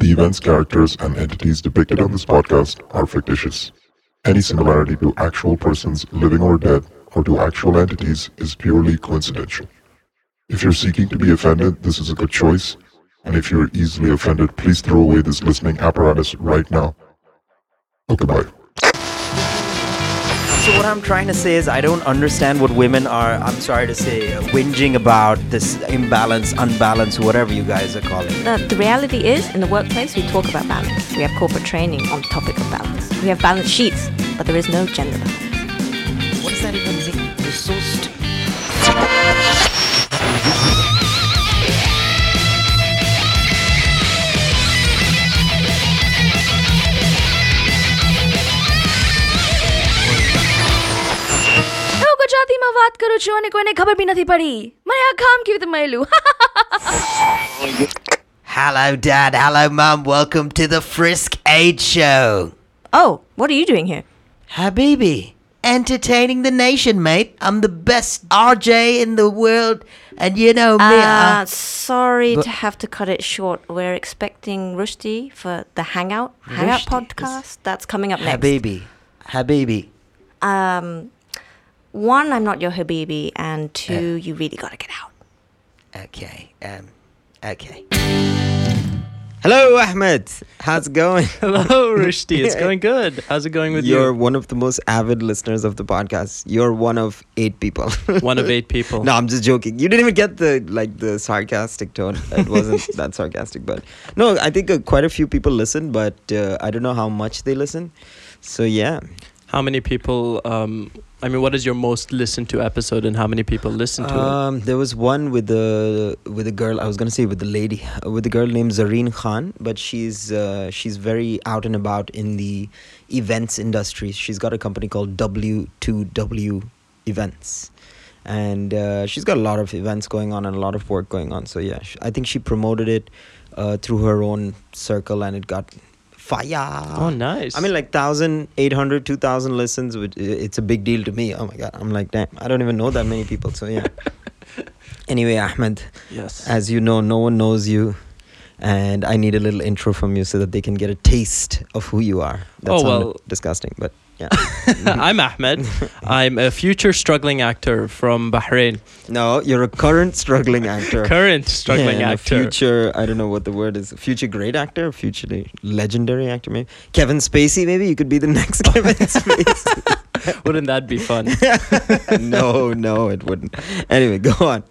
The events, characters, and entities depicted on this podcast are fictitious. Any similarity to actual persons living or dead or to actual entities is purely coincidental. If you're seeking to be offended, this is a good choice. And if you're easily offended, please throw away this listening apparatus right now. Okay, bye. So what I'm trying to say is I don't understand what women are, I'm sorry to say, whinging about this imbalance, unbalance, whatever you guys are calling it. The, the reality is, in the workplace, we talk about balance. We have corporate training on the topic of balance. We have balance sheets, but there is no gender balance. વાત કરો છો અને કોઈને ખબર બી નથી પડી મને આ કામ કેવી રીતે Hello, Dad. Hello, Mum. Welcome to the Frisk Aid Show. Oh, what are you doing here? Habibi, entertaining the nation, mate. I'm the best RJ in the world, and you know me. Uh, Sorry but... to have to cut it short. We're expecting Rushdi for the Hangout Hangout podcast. That's coming up next. Habibi, Habibi. Um, one, I'm not your Habibi, and two, you really gotta get out. Okay. Um. Okay. Hello, Ahmed. How's it going? Hello, Rushdi. It's going good. How's it going with You're you? one of the most avid listeners of the podcast. You're one of eight people. One of eight people. no, I'm just joking. You didn't even get the like the sarcastic tone. It wasn't that sarcastic, but no, I think uh, quite a few people listen, but uh, I don't know how much they listen. So yeah, How many people? Um, I mean, what is your most listened to episode, and how many people listen to it? um, there was one with the with a girl. I was gonna say with the lady, uh, with a girl named Zareen Khan, but she's uh, she's very out and about in the events industry. She's got a company called W2W Events, and uh, she's got a lot of events going on and a lot of work going on. So yeah, I think she promoted it uh, through her own circle, and it got fire. oh, nice. I mean, like 1,800, 2,000 listens, which it's a big deal to me. Oh my God. I'm like, damn, I don't even know that many people. So, yeah. anyway, Ahmed, yes. as you know, no one knows you. And I need a little intro from you so that they can get a taste of who you are. That Oh, well- disgusting, but yeah. I'm Ahmed. I'm a future struggling actor from Bahrain. no, you're a current struggling actor. Current struggling Yeah, actor. future, I don't know what the word is. Future great actor, future legendary actor, maybe. Kevin Spacey, maybe you could be the next Kevin Spacey. Wouldn't that be fun? no, no, it wouldn't. Anyway, go on.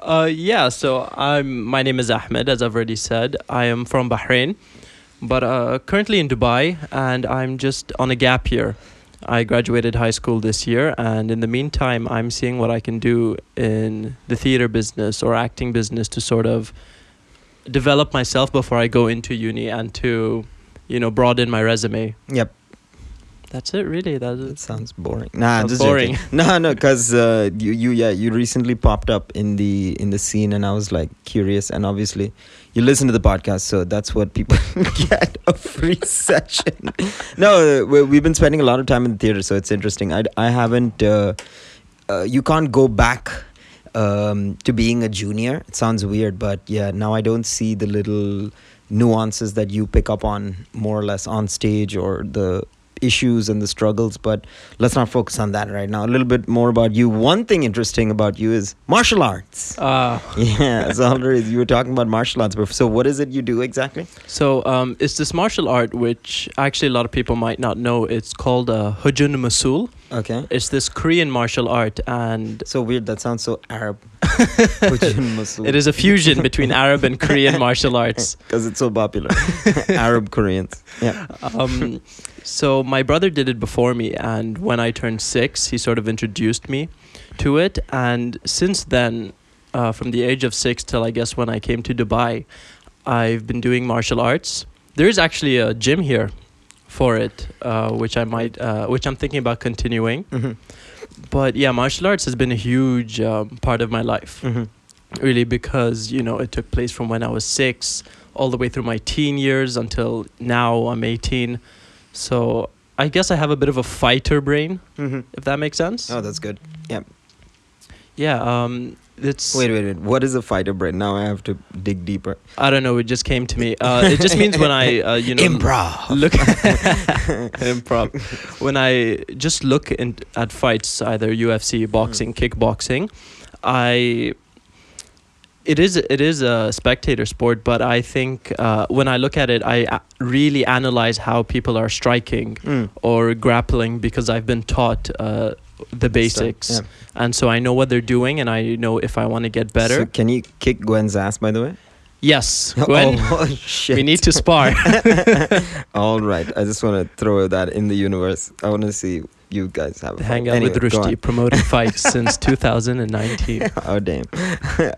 Uh, yeah, so I'm. My name is Ahmed, as I've already said. I am from Bahrain, but uh, currently in Dubai, and I'm just on a gap year. I graduated high school this year, and in the meantime, I'm seeing what I can do in the theater business or acting business to sort of develop myself before I go into uni and to, you know, broaden my resume. Yep, That's it, really. That's it. sounds boring. Nah, I'm Sounds just boring. joking. No, no, because uh, you, you, yeah, you recently popped up in the in the scene, and I was like curious, and obviously, you listen to the podcast, so that's what people get a free session. no, uh, we, we've been spending a lot of time in the theater, so it's interesting. I, I haven't. Uh, uh, you can't go back um, to being a junior. It sounds weird, but yeah, now I don't see the little nuances that you pick up on more or less on stage or the issues and the struggles. But let's not focus on that right now. A little bit more about you. One thing interesting about you is martial arts. Uh, Yeah, so already you were talking about martial arts before. So what is it you do exactly? So um, it's this martial art which actually a lot of people might not know. It's called uh, Hujun Masul. Okay. It's this Korean martial art, and So weird. That sounds so Arab. It is a fusion between Arab and Korean martial arts. Because it's so popular. Arab Koreans. Yeah. Um, so my brother did it before me, and when I turned six, he sort of introduced me to it. And since then, uh, from the age of six till I guess when I came to Dubai, I've been doing martial arts. There is actually a gym here for it, uh, which I might, uh, which I'm thinking about continuing. hmm But yeah, martial arts has been a huge um, part of my life, hmm really, because you know it took place from when I was six all the way through my teen years until now I'm 18. So I guess I have a bit of a fighter brain, hmm if that makes sense. Oh, that's good. Yeah. Yeah. Um, it's Wait, wait, wait. What is a fighter brain? Now I have to dig deeper. I don't know. It just came to me. Uh, it just means when I, uh, you know, Improv. look improv. When I just look in, at fights, either UFC, boxing, kickboxing, I. It is it is a spectator sport, but I think uh, when I look at it, i really analyze how people are striking Mm. or grappling because I've been taught uh, the basics, Yeah. and so I know what they're doing, and I know if I want to get better. So can you kick Gwen's ass, by the way? yes, Gwen, Oh, shit. we need to spar. All right. I just want to throw that in the universe. I want to see you guys have a Hang out Anyway, with Rushdi, promoting fights since 2019. oh damn!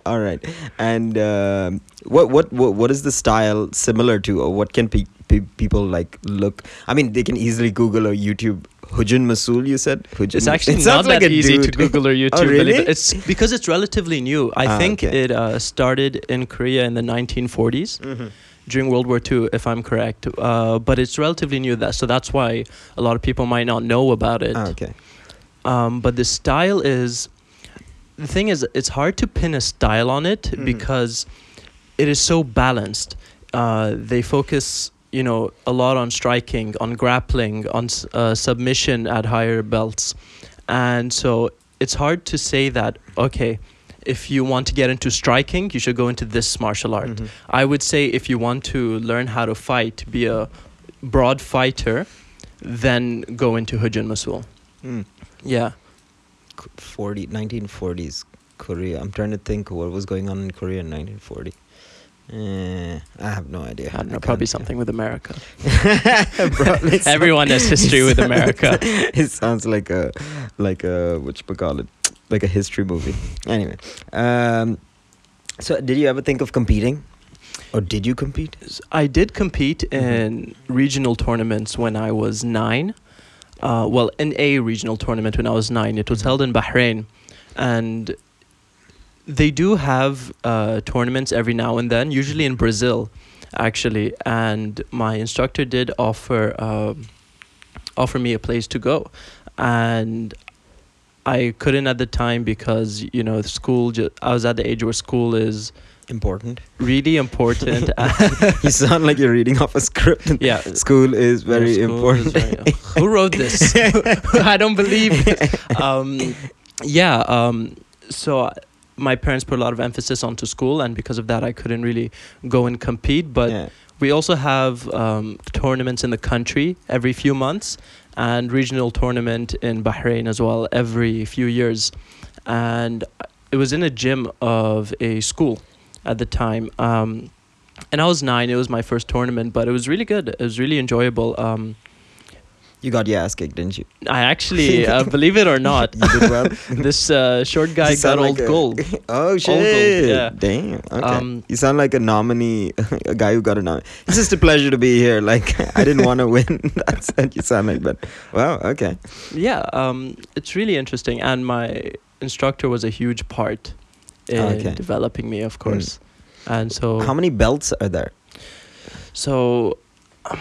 All right, and um, what what what what is the style similar to, or what can pe- pe- people like look? I mean, they can easily Google or YouTube Hujun Masul. You said Hujun. It's actually it not sounds like that a easy to. Google or YouTube. Oh, believe really? It's because it's relatively new. I Ah, think okay. it uh, started in Korea in the 1940s Mhm. during World War II, if I'm correct. Uh, but it's relatively new. That so that's why a lot of people might not know about it. Ah, okay. Um, but the style is the thing is it's hard to pin a style on it Mhm. because it is so balanced. Uh, they focus, you know, a lot on striking, on grappling, on uh, submission at higher belts, and so it's hard to say that okay. If you want to get into striking, you should go into this martial art. Mhm. I would say if you want to learn how to fight, be a broad fighter, then go into Hujun Masul. Mm. Yeah. 40, 1940s Korea. I'm trying to think what was going on in Korea in 1940. Eh, I have no idea. I don't know, I probably something with America. Probably some- Everyone has history with America. it sounds like a like a what you call it like a history movie anyway um so did you ever think of competing or did you compete I did compete Mhm. in regional tournaments when I was nine. Uh, well, in a regional tournament when I was nine. It was held in Bahrain. And they do have uh, tournaments every now and then, usually in Brazil, actually. And my instructor did offer um, offer me a place to go, and I couldn't at the time because you know school. Ju- I was at the age where school is important really important. you sound like you're reading off a script yeah, school is very school important is very- who wrote this? I don't believe it. Um, yeah. Um, so uh, my parents put a lot of emphasis onto school, and because of that, I couldn't really go and compete. But yeah. we also have um, tournaments in the country every few months, and regional tournament in Bahrain as well every few years. And it was in a gym of a school at the time. Um, and I was nine. It was my first tournament, but it was really good. It was really enjoyable. Um, you got your ass kicked didn't you? I actually, uh, believe it or not, well. this uh, short guy got old like a- gold. oh shit. yeah. damn okay. Um, you sound like a nominee a guy who got a nominee it's just a pleasure to be here like i didn't want to win. That's what you sound like but wow okay. Yeah, um, it's really interesting, and my instructor was a huge part in Okay. developing me, of course. And so, how many belts are there? So um,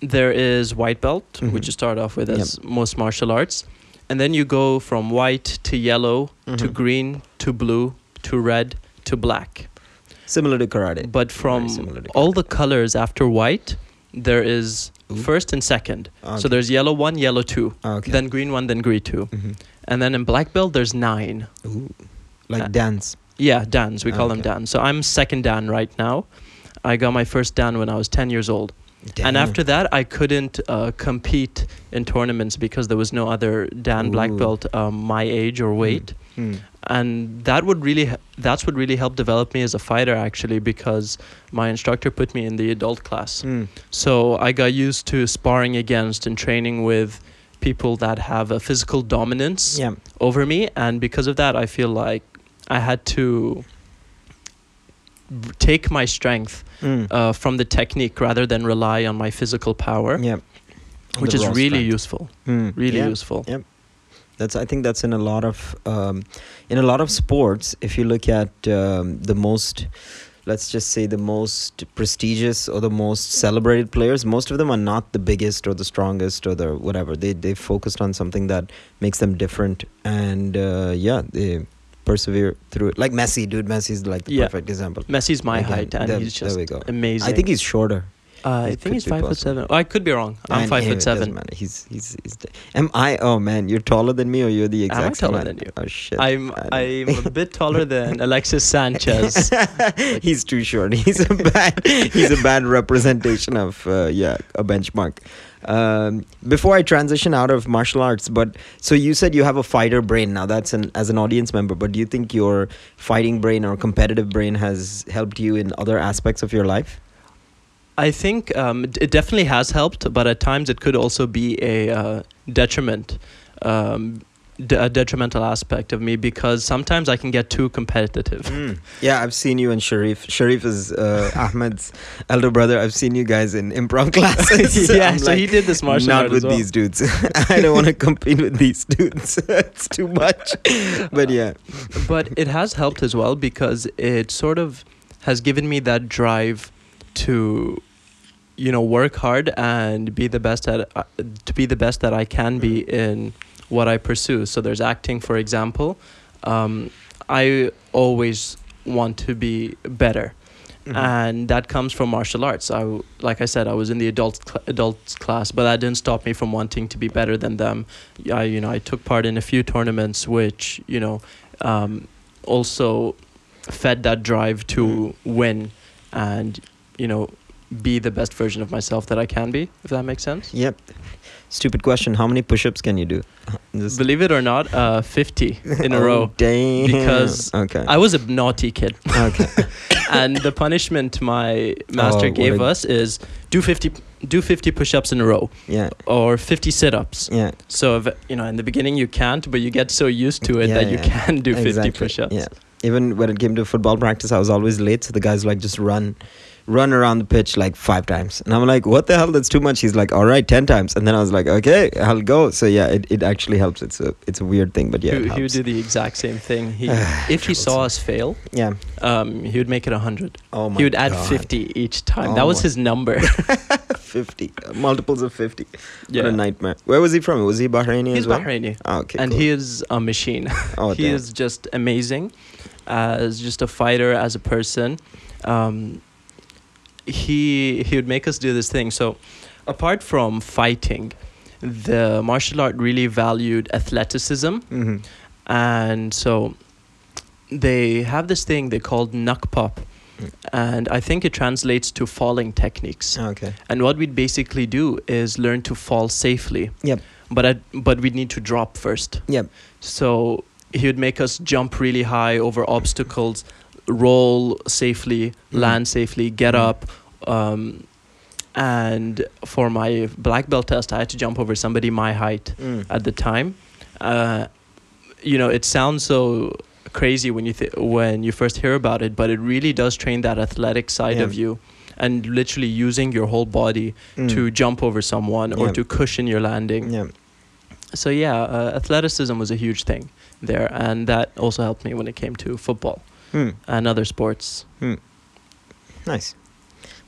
there is white belt, Mhm. which you start off with as most martial arts, and then you go from white to yellow to Mhm. green to blue to red to black. similar to karate But from to all the colors after white, there is Ooh. first and second. Okay. So there's yellow one, yellow two, okay. then green one, then green two. Mhm. And then in black belt, there's nine. Ooh. like Uh, dance Yeah, Dans. We call them Okay. Dan. So I'm second Dan right now. I got my first Dan when I was 10 years old. And after that, I couldn't uh, compete in tournaments because there was no other Dan black belt um, my age or weight. Hmm. And that would really that's what really helped develop me as a fighter actually because my instructor put me in the adult class. Hmm. So I got used to sparring against and training with people that have a physical dominance yeah over me and because of that i feel like i had to take my strength Hmm. uh, from the technique rather than rely on my physical power yeah which is really strength. useful Hmm. really Yeah. useful Yeah. That's I think that's in a lot of um, in a lot of sports. If you look at um, the most, let's just say the most prestigious or the most celebrated players, most of them are not the biggest or the strongest or the whatever. They they focused on something that makes them different, and uh, yeah, they persevere through it. Like Messi, dude. Messi's like the Yeah. perfect example. Messi's my Again, height, and there- he's there just we go. amazing. I think he's shorter. Uh, I think he's five foot possible. seven. Oh, I could be wrong. I'm And five foot seven. He's he's he's. The, am I? Oh man, you're taller than me, or you're the Am I exact. taller man? than you? Oh shit. I'm I'm a bit taller than Alexis Sanchez. he's too short. He's a bad. he's a bad representation of uh, yeah a benchmark. Um, before I transition out of martial arts, but so you said you have a fighter brain now. That's an as an audience member. But do you think your fighting brain or competitive brain has helped you in other aspects of your life? I think um, it definitely has helped, but at times it could also be a uh, detriment, um, d- a detrimental aspect of me because sometimes I can get too competitive. Mm. Yeah, I've seen you and Sharif. Sharif is uh, Ahmed's elder brother. I've seen you guys in improv classes. yeah, I'm so he did this martial not art with as well. these dudes. I don't want to compete with these dudes. it's too much. But yeah. but it has helped as well because it sort of has given me that drive to you know work hard and be the best at uh, to be the best that I can be in what I pursue. So there's acting for example. Um, I always want to be better. Mm-hmm. and that comes from martial arts. I, like I said I was in the adult cl- adults class but that didn't stop me from wanting to be better than them. I you know I took part in a few tournaments which you know um, also fed that drive to win. And you know be the best version of myself that I can be if that makes sense Yep. Stupid question. How many push-ups can you do? Just- believe it or not uh 50 in a Oh, row Damn. because okay. I was a naughty kid okay. and the punishment my master Oh, gave us is do 50 do 50 push-ups in a row Yeah. or 50 sit-ups Yeah. so if, you know in the beginning you can't but you get so used to it Yeah, that you can do 50 exactly. push-ups Yeah. Even when it came to football practice, I was always late. So the guys like just run, run around the pitch like five times, and I'm like, "What the hell? That's too much." He's like, "All right, ten times," and then I was like, "Okay, I'll go." So yeah, it, it actually helps. It's a it's a weird thing, but yeah, he, he would do the exact same thing he, if he saw us fail yeah. um, he would make it 100 Oh my he would add God. 50 each time Oh that was his number fifty uh, multiples of fifty. yeah What a nightmare. Where was he from? Was he Bahraini he's as well? Bahraini Oh, okay. and cool. he is a machine Oh, he damn. is just amazing as just a fighter as a person um, he he would make us do this thing so apart from fighting the martial art really valued athleticism Mhm. and so they have this thing they called knuck pop and i think it translates to falling techniques Okay. and what we'd basically do is learn to fall safely Yep. but I, but we'd need to drop first Yep. so he would make us jump really high over obstacles, roll safely, Mm. land safely, get Mm. up. Um, and for my black belt test, I had to jump over somebody my height Mm. at the time. Uh, you know, it sounds so crazy when you th- when you first hear about it, but it really does train that athletic side Yeah. of you, and literally using your whole body Mm. to jump over someone or to cushion your landing Yeah. so yeah, uh, athleticism was a huge thing there, and that also helped me when it came to football Hmm. and other sports. Nice.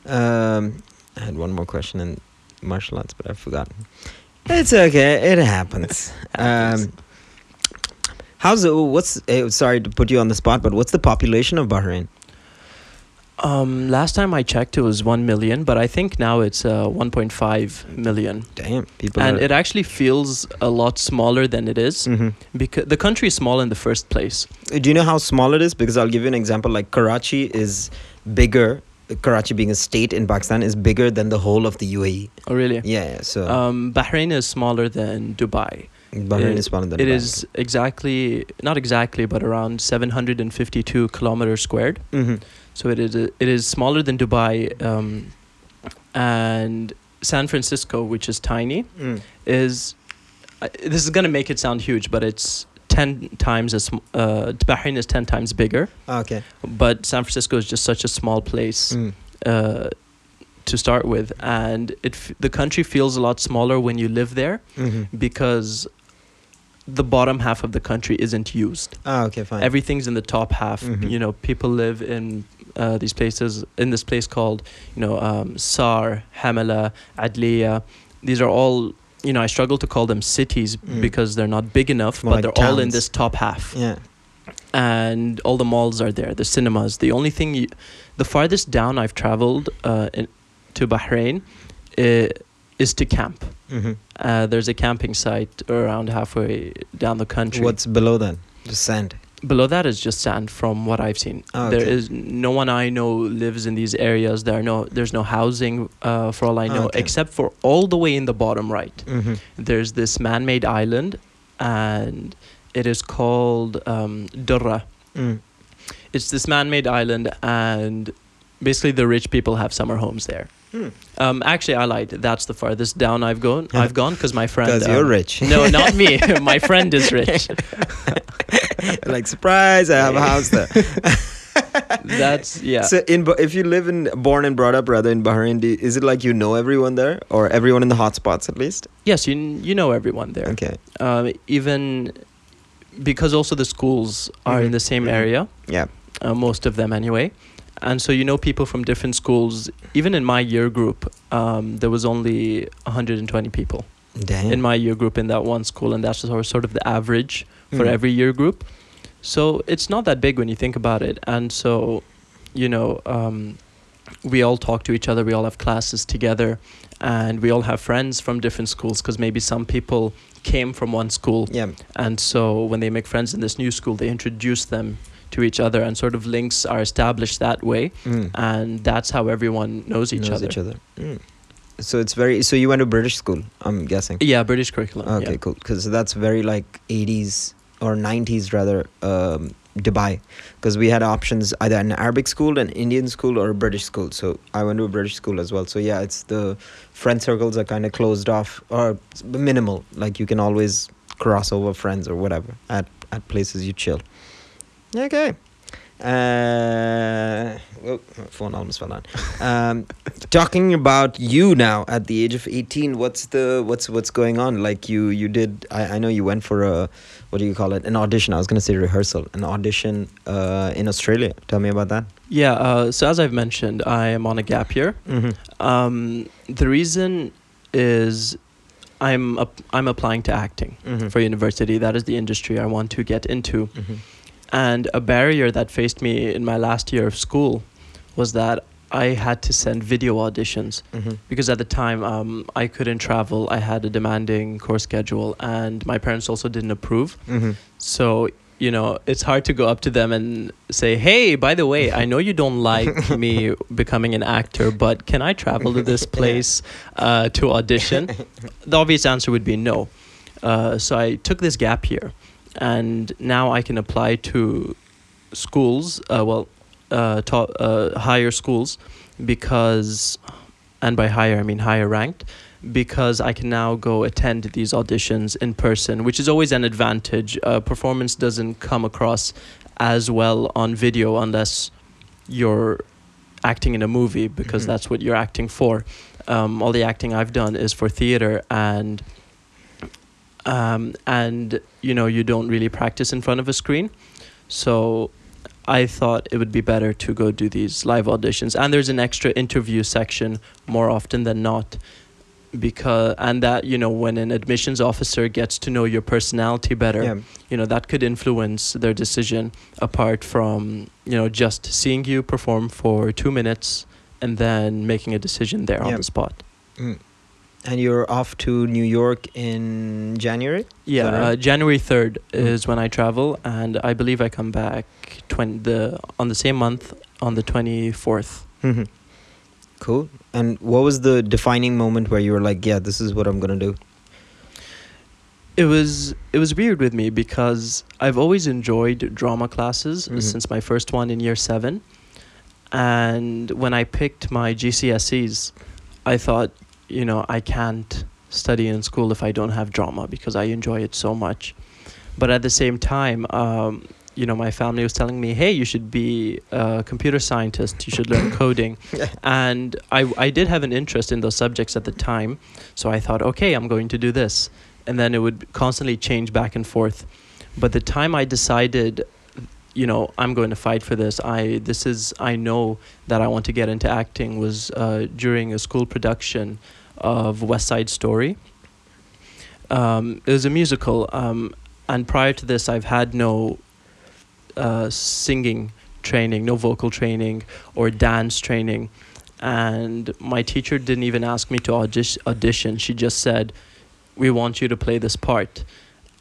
Um, I had one more question in martial arts, but I've forgotten. It's okay. It happens. Um, how's it? What's? eh, sorry to put you on the spot, but what's the population of Bahrain? Um, last time I checked, it was one million, but I think now it's uh, 1.5 million, Damn, people. and are, it actually feels a lot smaller than it is Mhm. because the country is small in the first place. Do you know how small it is? Because I'll give you an example. Like Karachi is bigger. Karachi being a state in Pakistan is bigger than the whole of the UAE. Oh, really? Yeah, yeah. So Um, Bahrain is smaller than Dubai. Bahrain it- is smaller than It Dubai. is exactly not exactly, but around 752 kilometers squared. Mhm. So it is it is smaller than Dubai, um, and San Francisco, which is tiny, Mm. is uh, this is gonna make it sound huge, but it's ten times as uh, Bahrain is ten times bigger, Okay. but San Francisco is just such a small place Mm. uh, to start with, and it f- the country feels a lot smaller when you live there Mhm. because the bottom half of the country isn't used. Ah, okay, fine. Everything's in the top half. Mhm. You know, people live in uh, these places, in this place called, you know, um, Saar, Hamala, Adliya. These are all, you know, I struggle to call them cities Mm. because they're not big enough, More but like they're all in this top half. yeah. and all the malls are there, the cinemas. The only thing, you, the farthest down I've traveled uh, in, to Bahrain i- is to camp. Mm-hmm. Uh, there's a camping site around halfway down the country. What's below that? Just sand. Below that is just sand, from what I've seen. Oh, okay. is no one I know lives in these areas. There are no, there's no housing, uh, for all I Oh, know, okay. except for all the way in the bottom right. Mm-hmm. There's this man-made island, and it is called um, Durra. Mm. It's this man-made island, and basically the rich people have summer homes there. Hmm. Um, actually, I lied. That's the farthest down I've gone. I've gone because my friend. Because um, you're rich. No, not me. my friend is rich. like surprise! I have a house there. That's yeah. So in if you live in born and brought up rather in Bahrain, do, is it like you know everyone there or everyone in the hotspots at least? yes, you you know everyone there. Okay. Um, even because also the schools are in Mhm. the same area. Yeah. uh, most of them anyway. And so you know people from different schools. Even in my year group, um, there was only 120 people Damn. in my year group in that one school, and that's sort of the average for Mm. every year group. So it's not that big when you think about it. And so, you know, um, we all talk to each other. We all have classes together, and we all have friends from different schools because maybe some people came from one school Yeah. and so when they make friends in this new school, they introduce them to each other, and sort of links are established that way, Mm. and that's how everyone knows each Knows other. each other. Mm. So it's very. So you went to British school, I'm guessing. Yeah, British curriculum. Okay, yeah. cool. Because that's very like 80s or 90s rather, um, Dubai. Because we had options either an Arabic school, an Indian school, or a British school. So I went to a British school as well. So yeah, it's the friend circles are kind of closed off or minimal. Like you can always cross over friends or whatever at, at places you chill. Okay. Uh, oh, phone almost fell down. Um, talking about you now at the age of 18 what's the what's what's going on like you you did I, I know you went for a what do you call it an audition i was going to say rehearsal an audition uh, in australia tell me about that Yeah. Uh, so as I've mentioned, I am on a gap year. mm-hmm. Um, the reason is I'm ap- I'm applying to acting Mm-hmm. for university. That is the industry I want to get into. Mm-hmm. And a barrier that faced me in my last year of school was that I had to send video auditions Mm-hmm. because at the time um, I couldn't travel. I had a demanding course schedule, and my parents also didn't approve. Mm-hmm. So you know, it's hard to go up to them and say, "Hey, by the way, I know you don't like me becoming an actor, but can I travel to this place uh, to audition?" the obvious answer would be no. Uh, so I took this gap year, and now I can apply to schools. Uh, well, uh, to- uh, higher schools, because, and by higher I mean higher ranked, because I can now go attend these auditions in person, which is always an advantage. Uh, performance doesn't come across as well on video unless you're acting in a movie, because Mhm. that's what you're acting for. Um, all the acting I've done is for theater and. Um, and you know you don't really practice in front of a screen, so I thought it would be better to go do these live auditions. And there's an extra interview section more often than not. Because and that you know when an admissions officer gets to know your personality better, yeah you know that could influence their decision. Apart from you know just seeing you perform for two minutes and then making a decision there on the spot. mm. And you're off to new york in january Yeah, right? uh, January third Mm. is when I travel, and I believe I come back twen- the on the same month on the twenty fourth. mm-hmm. cool and what was the defining moment where you were like yeah this is what i'm gonna do It was it was weird with me because I've always enjoyed drama classes Mhm. since my first one in year seven, and when I picked my GCSEs, I thought, you know, I can't study in school if I don't have drama because I enjoy it so much. But at the same time, um, you know, my family was telling me, hey, you should be a computer scientist, you should learn coding. and I, I did have an interest in those subjects at the time. So I thought, okay, I'm going to do this. And then it would constantly change back and forth. But the time I decided, you know, I'm going to fight for this, I this is I know that I want to get into acting was uh, during a school production of West Side Story. Um, it was a musical, um, and prior to this, I've had no uh, singing training, no vocal training or dance training. And my teacher didn't even ask me to audition. She just said, We want you to play this part.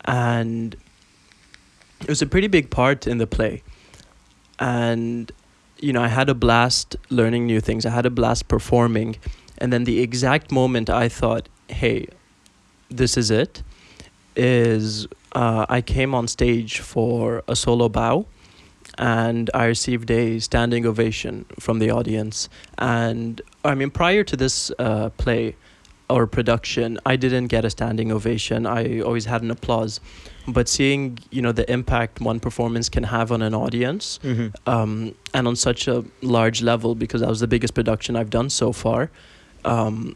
And it was a pretty big part in the play. And, you know, I had a blast learning new things, I had a blast performing. And then the exact moment I thought, Hey, this is it, is uh, I came on stage for a solo bow and I received a standing ovation from the audience. And I mean, prior to this uh, play or production, I didn't get a standing ovation. I always had an applause. But seeing, you know, the impact one performance can have on an audience, Mhm. um, and on such a large level, because that was the biggest production I've done so far, um,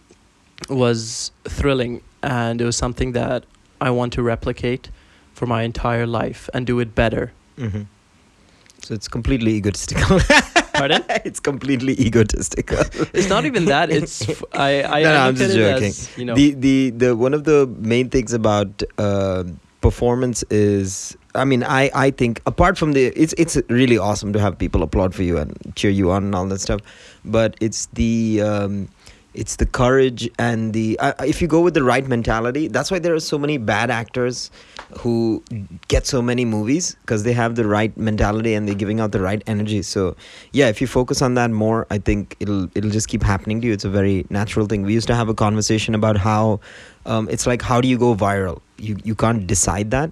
was thrilling. And it was something that I want to replicate for my entire life and do it better. Mhm. So it's completely egotistical. Pardon? it's completely egotistical. It's not even that. It's f- I. I, No, no, I'm just joking. as, you know, the the the one of the main things about uh, performance is I mean I I think apart from the it's it's really awesome to have people applaud for you and cheer you on and all that stuff but it's the um, it's the courage and the uh, if you go with the right mentality that's why there are so many bad actors who get so many movies because they have the right mentality and they're giving out the right energy. So yeah if you focus on that more i think it'll it'll just keep happening to you. It's a very natural thing. We used to have a conversation about how um, it's like how do you go viral? You you can't decide that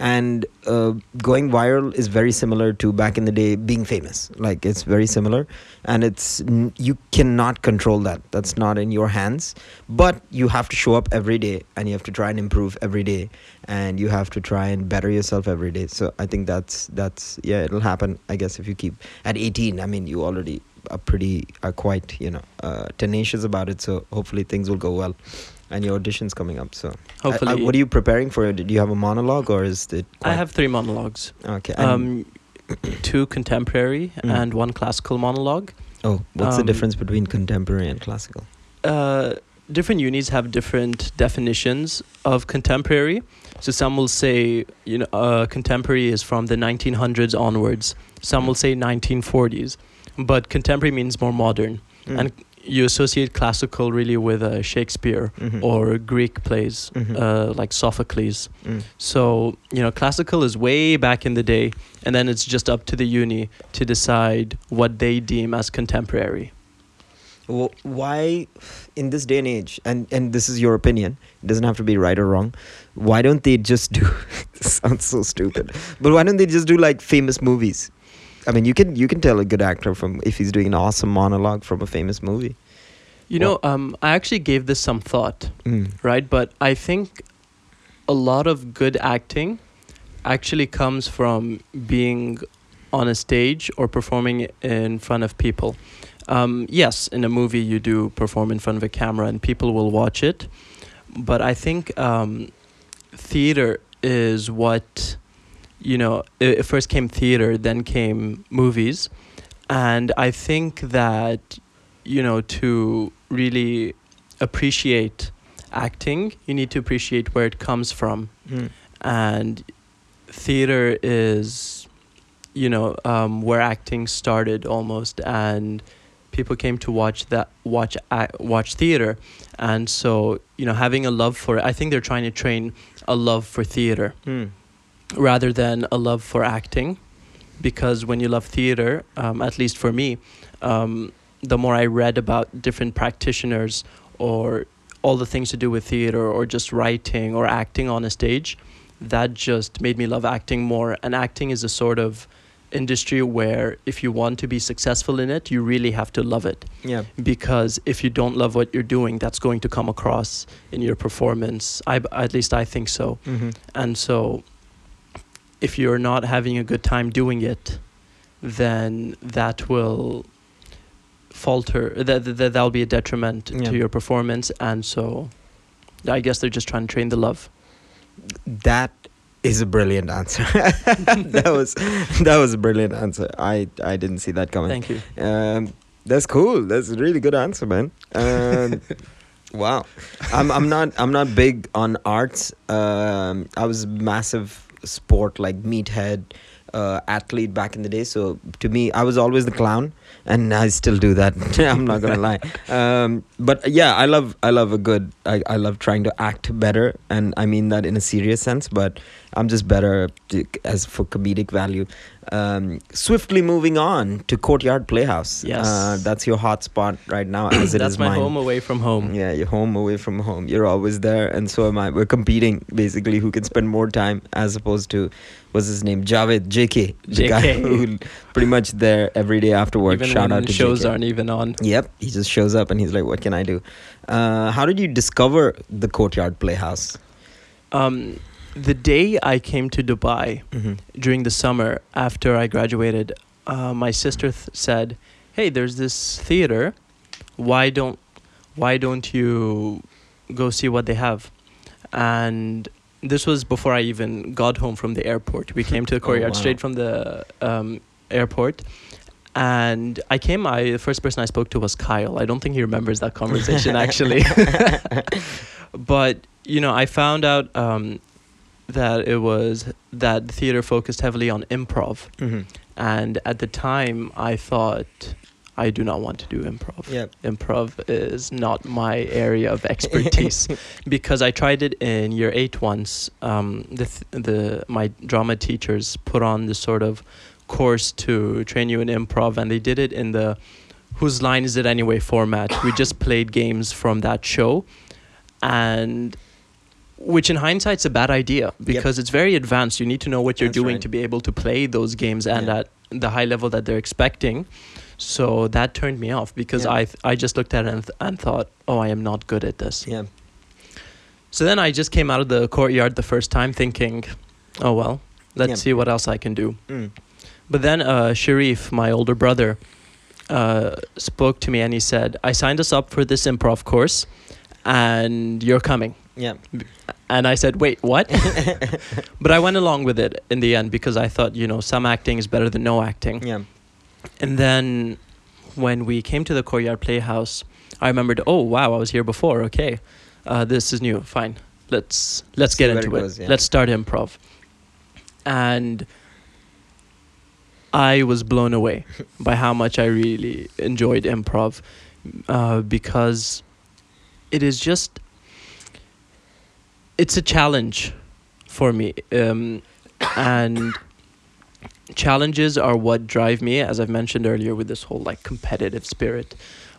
and uh, going viral is very similar to back in the day being famous. Like it's very similar. And it's you cannot control that. That's not in your hands. But you have to show up every day and you have to try and improve every day. And you have to try and better yourself every day. So i think that's that's yeah it'll happen i guess if you keep at 18 i mean you already are pretty are quite you know uh, tenacious about it. So hopefully things will go well and your audition's coming up so I- I- what are you preparing for do you have a monologue or is it I have three monologues. okay Um, two contemporary Mm. and one classical monologue. oh what's the um, difference between contemporary and classical Uh, different unis have different definitions of contemporary. So some will say, you know, uh, contemporary is from the 1900s onwards. Some will say 1940s, but contemporary means more modern. Mm. And you associate classical really with uh, Shakespeare Mhm. or Greek plays Mhm. uh, like Sophocles. Mm. So, you know, classical is way back in the day, and then it's just up to the uni to decide what they deem as contemporary. Wh- why in this day and age and and this is your opinion it doesn't have to be right or wrong why don't they just do sounds so stupid but why don't they just do like famous movies i mean you can you can tell a good actor from if he's doing an awesome monologue from a famous movie You know, um, I actually gave this some thought, mm. right? But I think a lot of good acting actually comes from being on a stage or performing in front of people. Um, yes, in a movie you do perform in front of a camera and people will watch it, but I think um, theater is what you know. It, it first came theater, then came movies, and I think that you know to really appreciate acting, you need to appreciate where it comes from Mm. and theater is you know um, where acting started almost and people came to watch that watch a- watch theater and so you know having a love for it i think they're trying to train a love for theater Mm. Rather than a love for acting. Because when you love theater um, at least for me um, the more i read about different practitioners or all the things to do with theater or just writing or acting on a stage that just made me love acting more. And acting is a sort of industry where if you want to be successful in it you really have to love it. Yeah. Because if you don't love what you're doing that's going to come across in your performance. I, at least i think so. Mm-hmm. and so, if you're not having a good time doing it, then that will falter. That that that'll be a detriment Yeah. to your performance. And so, I guess they're just trying to train the love. that is a brilliant answer that was that was a brilliant answer i i didn't see that coming Thank you. Um, that's cool. That's a really good answer, man. Um, wow. I'm I'm not I'm not big on arts. Um, I was massive sport like meathead, uh, athlete back in the day. So to me, I was always the clown, and I still do that. I'm not gonna lie. Um, but yeah, I love I love a good. I, I love trying to act better, and I mean that in a serious sense. But I'm just better as for comedic value. Um, swiftly moving on to Courtyard Playhouse. Yes. uh, that's your hot spot right now, as it That's is my mine. home away from home. Yeah, you're home away from home. You're always there, and so am I. We're competing basically who can spend more time as opposed to what's his name, Javed JK, the guy who pretty much there every day after work. Even Shout when out to shows JK. aren't even on. Yep, he just shows up and he's like, "What can I do?" Uh, how did you discover the Courtyard Playhouse? Um, the day I came to Dubai Mm-hmm. during the summer after I graduated, uh, my sister th- said, "Hey, there's this theater. Why don't Why don't you go see what they have?" And this was before I even got home from the airport. We came to the Oh, courtyard wow. straight from the um, airport. And I came. I the first person I spoke to was Kyle. I don't think he remembers that conversation actually. but you know, I found out um, that it was that the theater focused heavily on improv, Mm-hmm. and at the time, I thought I do not want to do improv. Yep. Improv is not my area of expertise because I tried it in year eight once. Um, the th- the my drama teachers put on this sort of course to train you in improv, and they did it in the whose line is it anyway format. We just played games from that show, and which in hindsight's a bad idea because it's very advanced. You need to know what you're That's doing right. to be able to play those games and Yeah. at the high level that they're expecting. So that turned me off because Yeah. I th- I just looked at it and, th- and thought, oh, I am not good at this. Yeah. So then I just came out of the courtyard the first time thinking, oh well, let's Yeah. see what else I can do. Mm. But then uh, Sharif, my older brother, uh, spoke to me and he said, I signed us up for this improv course and you're coming. Yeah. And I said, wait, what? but I went along with it in the end because I thought, you know, some acting is better than no acting. Yeah. And then when we came to the Courtyard Playhouse, I remembered, oh wow, I was here before. Okay, uh, this is new. Fine, let's let's See get into it it. goes, yeah. Let's start improv. And I was blown away by how much I really enjoyed improv, uh, because it is just it's a challenge for me, um, and challenges are what drive me as i've mentioned earlier with this whole like competitive spirit.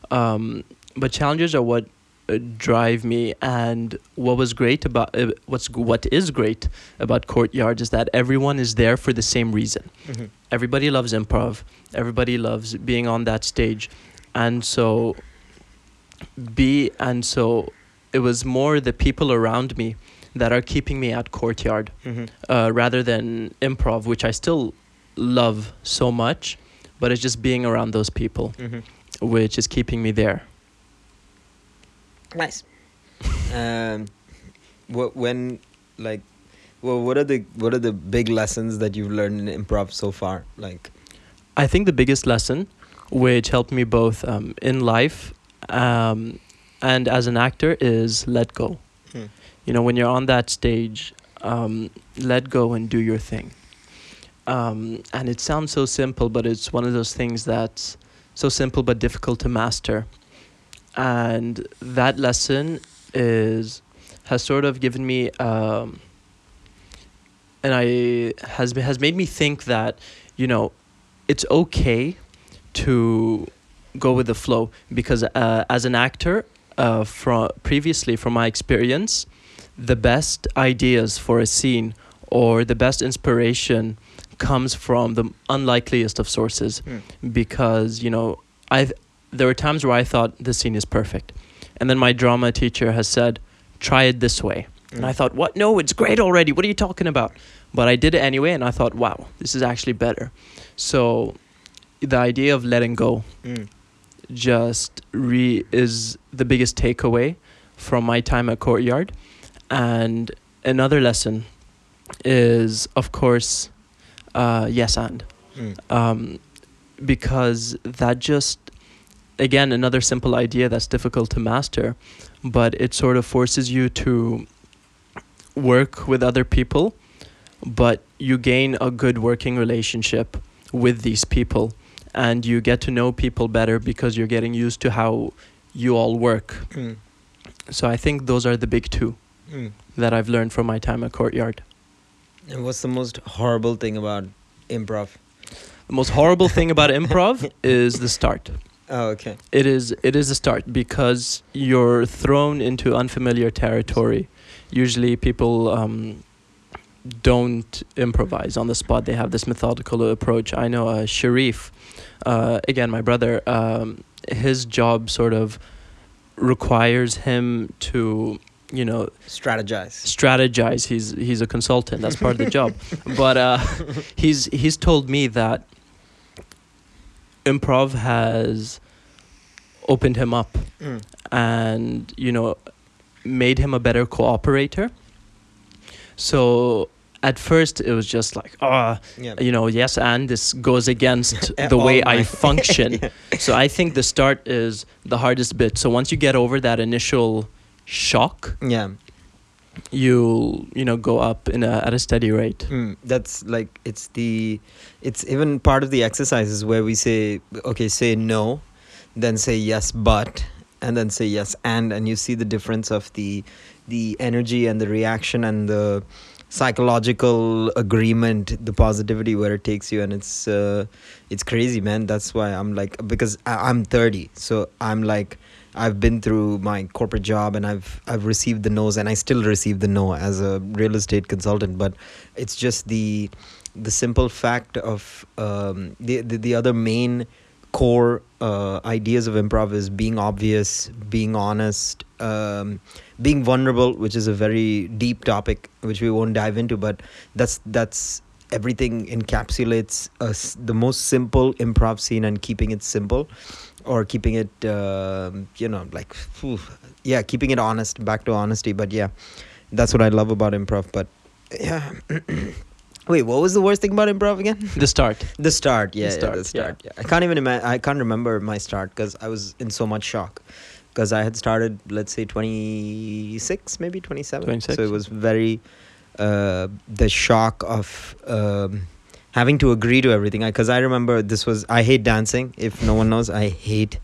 Um, but challenges are what uh, drive me and what was great about uh, what's what is great about courtyard is that everyone is there for the same reason. Mhm. everybody loves improv. Everybody loves being on that stage. And so be and so it was more the people around me that are keeping me at courtyard Mhm. uh, rather than improv, which I still love so much, but it's just being around those people, Mhm. which is keeping me there. Nice. um, what when like, well, what are the what are the big lessons that you've learned in improv so far? Like, I think the biggest lesson, which helped me both um, in life um, and as an actor, is let go. You know, when you're on that stage, um, let go and do your thing. Um, and it sounds so simple, but it's one of those things that's so simple but difficult to master. And that lesson is has sort of given me um, and I has has made me think that you know it's okay to go with the flow because uh, as an actor uh, from previously from my experience the best ideas for a scene or the best inspiration comes from the unlikeliest of sources. Because you know I there were times where I thought this scene is perfect. And then my drama teacher has said try it this way. And I thought what? No it's great already. What are you talking about? But I did it anyway and I thought wow this is actually better. So the idea of letting go Mm. just re is the biggest takeaway from my time at courtyard and another lesson is of course uh, yes and Mm. um, because that just again another simple idea that's difficult to master but it sort of forces you to work with other people but you gain a good working relationship with these people and you get to know people better because you're getting used to how you all work. Mm. So I think those are the big two Mm. that I've learned from my time at Courtyard. And what's the most horrible thing about improv? The most horrible thing about improv is the start. Oh, okay. It is it is a start because you're thrown into unfamiliar territory. Usually people um, don't improvise on the spot. They have this methodical approach. I know uh, Sharif, uh, again my brother. Um, his job sort of requires him to you know Strategize. strategize. He's he's a consultant. That's part of the job. But uh, he's he's told me that improv has opened him up Mm. and you know made him a better cooperator. So at first it was just like ah Yeah. you know yes and this goes against the way I function. Yeah. So I think the start is the hardest bit. So once you get over that initial shock, Yeah. you'll you know go up in a at a steady rate. Mm, that's like it's the it's even part of the exercises where we say okay say no then say yes but and then say yes and and you see the difference of the the energy and the reaction and the psychological agreement the positivity where it takes you and it's uh, it's crazy man that's why i'm like because I, i'm 30 so i'm like i've been through my corporate job and i've i've received the no's and i still receive the no as a real estate consultant but it's just the the simple fact of um, the, the the other main core uh, ideas of improv is being obvious, being honest, um, being vulnerable, which is a very deep topic which we won't dive into, but that's that's everything encapsulates the most simple improv scene and keeping it simple or keeping it um, you know like phew, yeah keeping it honest back to honesty but yeah that's what i love about improv but yeah wait what was the worst thing about improv again The start. the start, yeah, The yeah, start, the start. Yeah. I can't even imagine. I can't remember my start because I was in so much shock. Because I had started, let's say, twenty six, maybe twenty seven. 26. So it was very uh, the shock of um, having to agree to everything. Because I, remember this was I hate dancing. If no one knows, I hate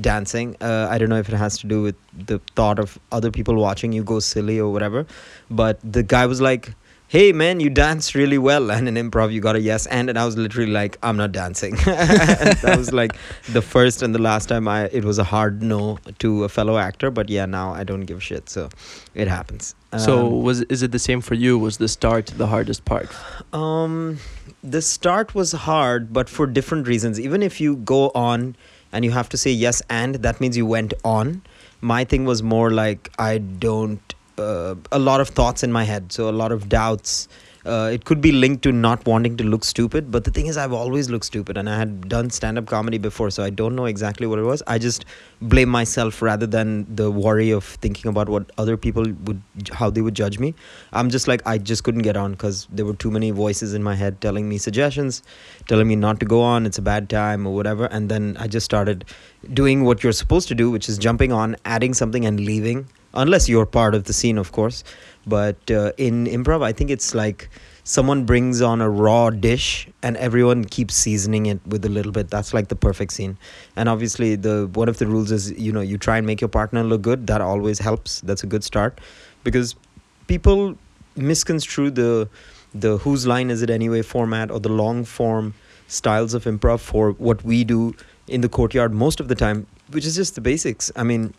dancing. Uh, I don't know if it has to do with the thought of other people watching you go silly or whatever. But the guy was like hey man you dance really well and in improv you got a yes and and i was literally like i'm not dancing that was like the first and the last time i it was a hard no to a fellow actor but yeah now i don't give a shit so it happens so Um, was is it the same for you? Was the start the hardest part? um, the start was hard, but for different reasons. Even if you go on and you have to say yes and, that means you went on. My thing was more like I don't, uh, a lot of thoughts in my head, so a lot of doubts. Uh, it could be linked to not wanting to look stupid, but the thing is, I've always looked stupid, and I had done stand up comedy before, so I don't know exactly what it was. I just blame myself rather than the worry of thinking about what other people would, how they would judge me. I'm just like I just couldn't get on because there were too many voices in my head telling me suggestions, telling me not to go on, it's a bad time or whatever. And then I just started doing what you're supposed to do, which is jumping on, adding something, and leaving. Unless you're part of the scene, of course. But uh, in improv, I think it's like someone brings on a raw dish and everyone keeps seasoning it with a little bit. That's like the perfect scene. And obviously the one of the rules is you know you try and make your partner look good. That always helps. That's a good start. Because people misconstrue the the whose line is it anyway format or the long form styles of improv for what we do in the courtyard most of the time which is just the basics. I mean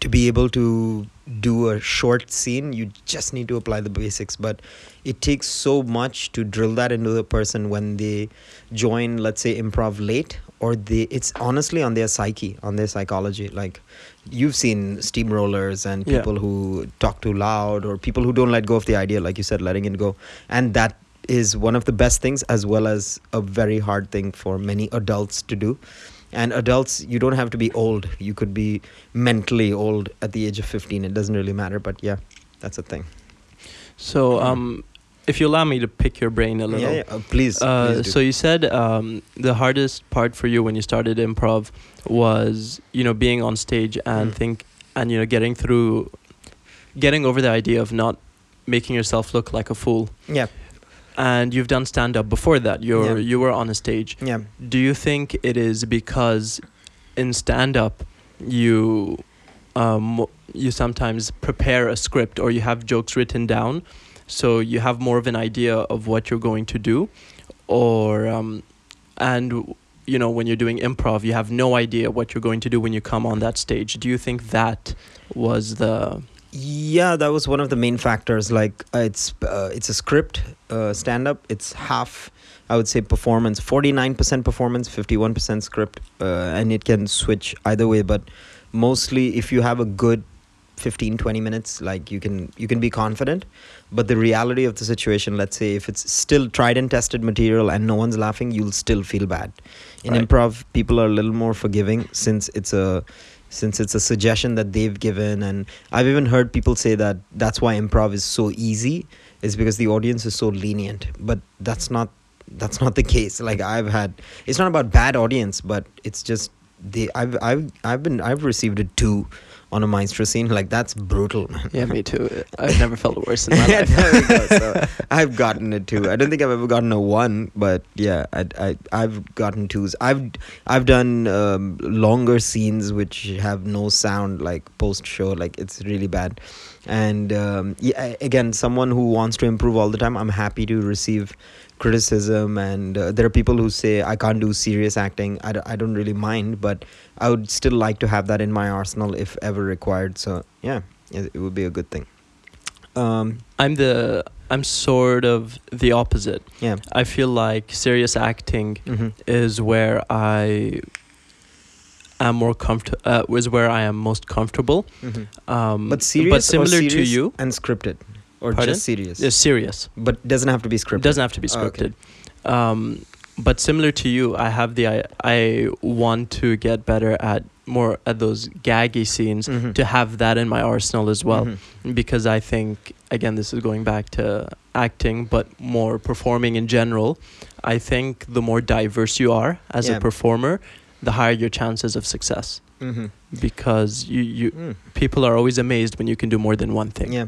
to be able to do a short scene you just need to apply the basics. But it takes so much to drill that into the person when they join let's say improv late or they it's honestly on their psyche on their psychology. Like you've seen steamrollers and Yeah. people who talk too loud or people who don't let go of the idea like you said letting it go. And that is one of the best things as well as a very hard thing for many adults to do and adults you don't have to be old you could be mentally old at the age of 15 it doesn't really matter but yeah that's a thing So um, if you allow me to pick your brain a little. yeah, yeah. Uh, please, Uh, please so you said um, the hardest part for you when you started improv was you know being on stage and Mm. think and you know getting through getting over the idea of not making yourself look like a fool yeah and you've done stand up before that. You're Yeah. you were on a stage. Yeah. Do you think it is because in stand up you um, you sometimes prepare a script or you have jokes written down, so you have more of an idea of what you're going to do, or um, and you know when you're doing improv you have no idea what you're going to do when you come on that stage. Do you think that was the Yeah, that was one of the main factors. Like uh, it's uh, it's a script uh, stand up. It's half, I would say, performance. Forty nine percent performance, fifty one percent script, uh, and it can switch either way. But mostly, if you have a good 15 20 minutes like you can you can be confident but the reality of the situation let's say if it's still tried and tested material and no one's laughing you'll still feel bad in Right. improv people are a little more forgiving since it's a since it's a suggestion that they've given. And i've even heard people say that that's why improv is so easy is because the audience is so lenient. But that's not that's not the case. Like i've had it's not about bad audience but it's just the i've i've i've been i've received a two on a maestro scene like that's brutal man yeah me too I've never felt worse in my life. go. So I've gotten it too. I don't think I've ever gotten a one, but yeah, I, I I've gotten twos. I've I've done um, longer scenes which have no sound, like post show, like it's really bad. And um, yeah, again, someone who wants to improve all the time, I'm happy to receive criticism. And uh, there are people who say I can't do serious acting. I, d- I don't really mind, but I would still like to have that in my arsenal if ever required. So yeah, it, it would be a good thing. Um, I'm the I'm sort of the opposite. yeah. I feel like serious acting Mm-hmm. is where I am more comfortable uh, is where I am most comfortable. Mm-hmm. Um, But serious, but similar or to you, and scripted, or Pardon? just serious, is serious. but doesn't have to be scripted. It doesn't have to be Oh, okay. scripted. Um, but similar to you, I have the I, I want to get better at more at those gaggy scenes Mhm. to have that in my arsenal as well Mhm. because I think again this is going back to acting but more performing in general. I think the more diverse you are as Yeah. a performer, the higher your chances of success Mhm. because you you Mm. people are always amazed when you can do more than one thing. Yeah.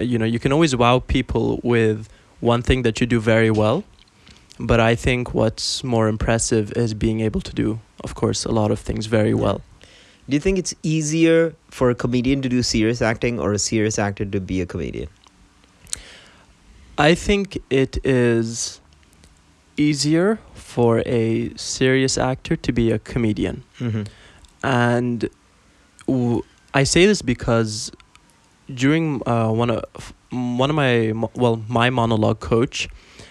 Uh, you know you can always wow people with one thing that you do very well but i think what's more impressive is being able to do of course a lot of things very Yeah. well Do you think it's easier for a comedian to do serious acting or a serious actor to be a comedian? i think it is easier for a serious actor to be a comedian Mm-hmm. And w- I say this because during uh, one of one of my well my monologue coach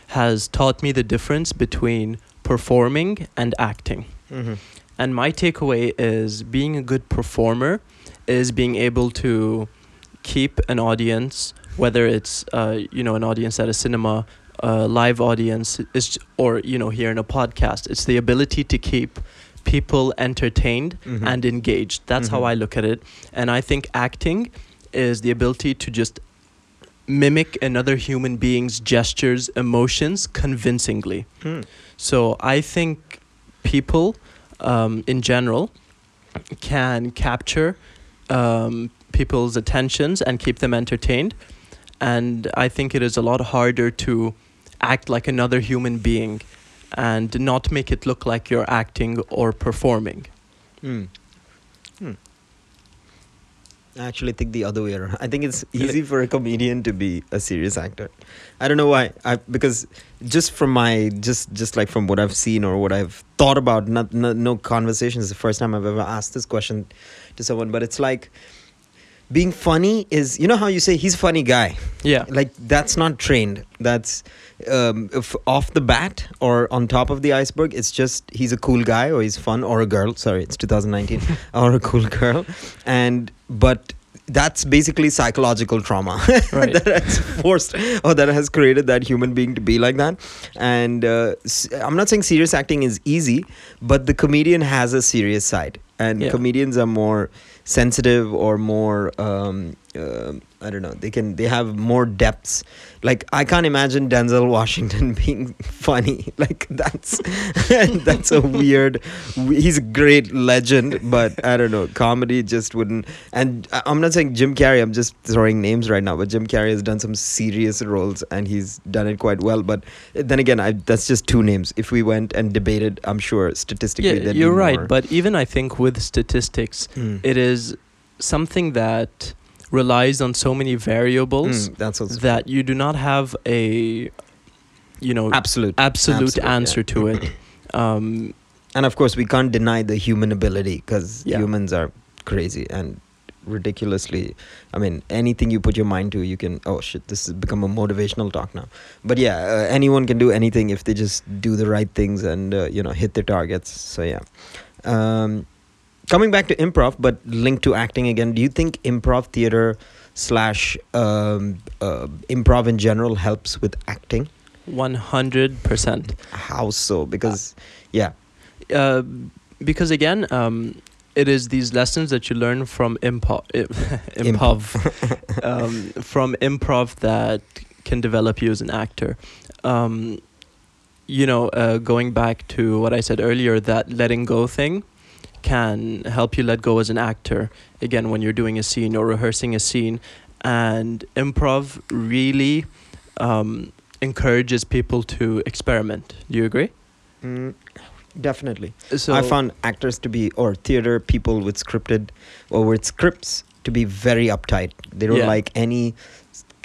has taught me the difference between performing and acting. Mm-hmm. And my takeaway is being a good performer is being able to keep an audience, whether it's uh, you know an audience at a cinema, a live audience, is or you know here in a podcast. It's the ability to keep people entertained Mhm. and engaged. That's how Mhm. I look at it. And I think acting is the ability to just mimic another human being's gestures, emotions convincingly. Hmm. So I think people um, in general can capture um, people's attentions and keep them entertained. And I think it is a lot harder to act like another human being and not make it look like you're acting or performing. Hmm. Hmm. I actually think the other way around. I think it's easy for a comedian to be a serious actor. I don't know why. I because just from my just just like from what I've seen or what I've thought about. Not, no no conversation is the first time I've ever asked this question to someone. But it's like being funny is you know how you say he's a funny guy. Yeah. like that's not trained that's um, if off the bat or on top of the iceberg it's just he's a cool guy or he's fun or a girl sorry it's 2019 or a cool girl and but that's basically psychological trauma Right. that has forced or that has created that human being to be like that and uh, i'm not saying serious acting is easy but the comedian has a serious side and Yeah. comedians are more sensitive or more um, um I don't know. They can. They have more depths. Like I can't imagine Denzel Washington being funny. Like that's that's a weird. He's a great legend, but I don't know. Comedy just wouldn't. And I'm not saying Jim Carrey. I'm just throwing names right now. But Jim Carrey has done some serious roles, and he's done it quite well. But then again, I, that's just two names. If we went and debated, I'm sure statistically, Yeah, you're right. more. But even I think with statistics, Mm. it is something that relies on so many variables Mm, that's that you do not have a, you know, absolute. absolute absolute, yeah. answer to it. Um, And of course, we can't deny the human ability because Yeah. humans are crazy and ridiculously. I mean, anything you put your mind to, you can. Oh shit, this has become a motivational talk now. But yeah, uh, anyone can do anything if they just do the right things and uh, you know hit their targets. So yeah. Um, coming back to improv, but linked to acting again. Do you think improv theater slash um, uh, improv in general helps with acting? 100%. How so? Because yeah. Uh, because again, um, it is these lessons that you learn from improv, improv, um, from improv that can develop you as an actor. Um, you know, uh, going back to what I said earlier, that letting go thing can help you let go as an actor. Again, when you're doing a scene or rehearsing a scene, and improv really um, encourages people to experiment. Do you agree? Mm, definitely. So I found actors to be, or theater people with scripted or with scripts to be very uptight. They don't Yeah. like any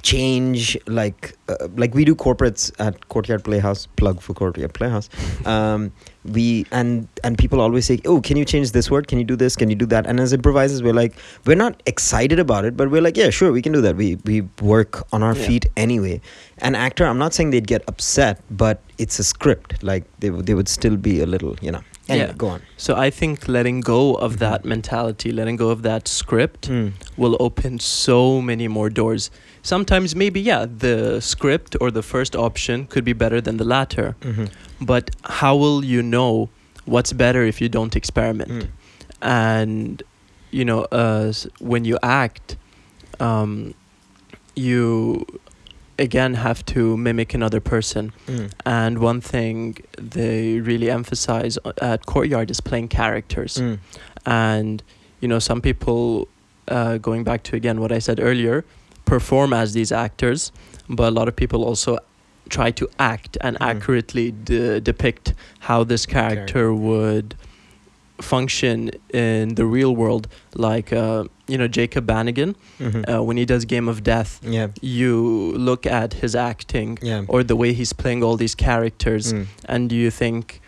change. Like, uh, like we do corporates at Courtyard Playhouse. Plug for Courtyard Playhouse. Um, we and and people always say, "Oh, can you change this word? Can you do this? Can you do that?" And as improvisers, we're like, we're not excited about it, but we're like, "Yeah, sure, we can do that." We we work on our Yeah. feet anyway. An actor, I'm not saying they'd get upset, but it's a script. Like they would they would still be a little, you know. Anyway, Yeah. go on. So I think letting go of that mentality, letting go of that script, Mm. will open so many more doors. Sometimes maybe yeah, the script or the first option could be better than the latter. Mm-hmm. But how will you know what's better if you don't experiment? Mm. And you know, uh, when you act, um, you again have to mimic another person. Mm. And one thing they really emphasize at Courtyard is playing characters. Mm. And, you know, some people, uh, going back to again what I said earlier, perform as these actors, but a lot of people also try to act and Mm. accurately de- depict how this character would function in the real world. Like, uh, you know, Jacob Banigan, Mhm. uh, when he does Game of Death, yeah. you look at his acting Yeah. or the way he's playing all these characters Mm. and you think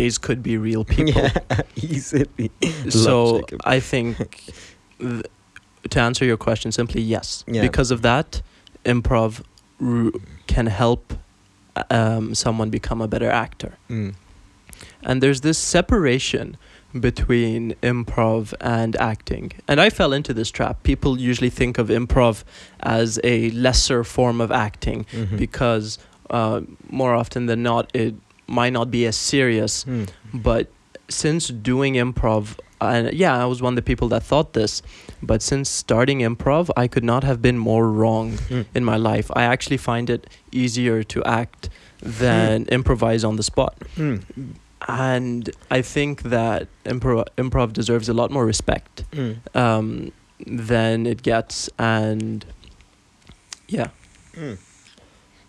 these could be real people Yeah, easily. so i think th- to answer your question simply yes Yeah. because of that improv r- can help um, someone become a better actor Mm. and there's this separation between improv and acting and i fell into this trap people usually think of improv as a lesser form of acting Mhm. because uh, more often than not it might not be as serious Mm. but since doing improv and yeah i was one of the people that thought this but since starting improv i could not have been more wrong Mm. in my life i actually find it easier to act than improvise on the spot Mm. and i think that improv, improv deserves a lot more respect Mm. um, than it gets and yeah Mm.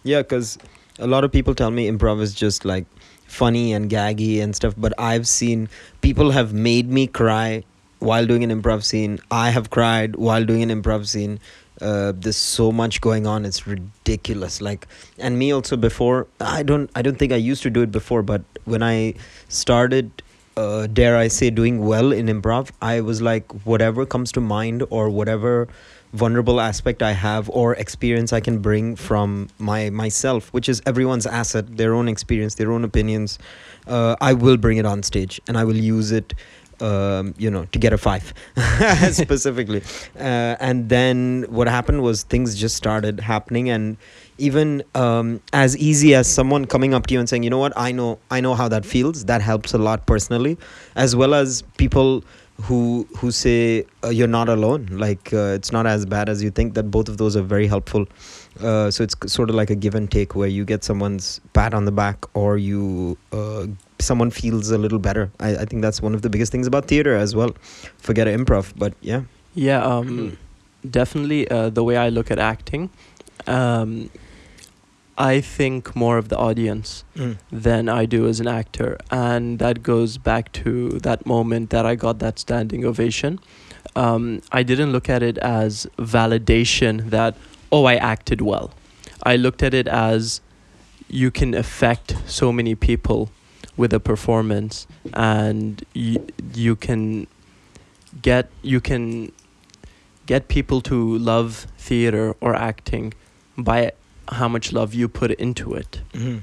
Yeah, because a lot of people tell me improv is just like funny and gaggy and stuff, but I've seen people have made me cry while doing an improv scene. I have cried while doing an improv scene. Uh, there's so much going on; it's ridiculous. Like, and me also before. I don't. I don't think I used to do it before, but when I started, uh, dare I say, doing well in improv, I was like, whatever comes to mind or whatever vulnerable aspect I have or experience I can bring from my myself, which is everyone's asset, their own experience, their own opinions. Uh, I will bring it on stage and I will use it. Um, you know, to get a five specifically, uh, and then what happened was things just started happening, and even um, as easy as someone coming up to you and saying, "You know what? I know, I know how that feels." That helps a lot personally, as well as people who who say uh, you're not alone. Like uh, it's not as bad as you think. That both of those are very helpful. Uh, so it's sort of like a give and take where you get someone's pat on the back or you uh, someone feels a little better. I, I think that's one of the biggest things about theater as well. Forget improv, but yeah. Yeah, um, definitely. Uh, the way I look at acting, um, I think more of the audience than I do as an actor, and that goes back to that moment that I got that standing ovation. Um, I didn't look at it as validation that oh I acted well. I looked at it as you can affect so many people with a performance, and you you can get you can get people to love theater or acting by how much love you put into it. Mm-hmm.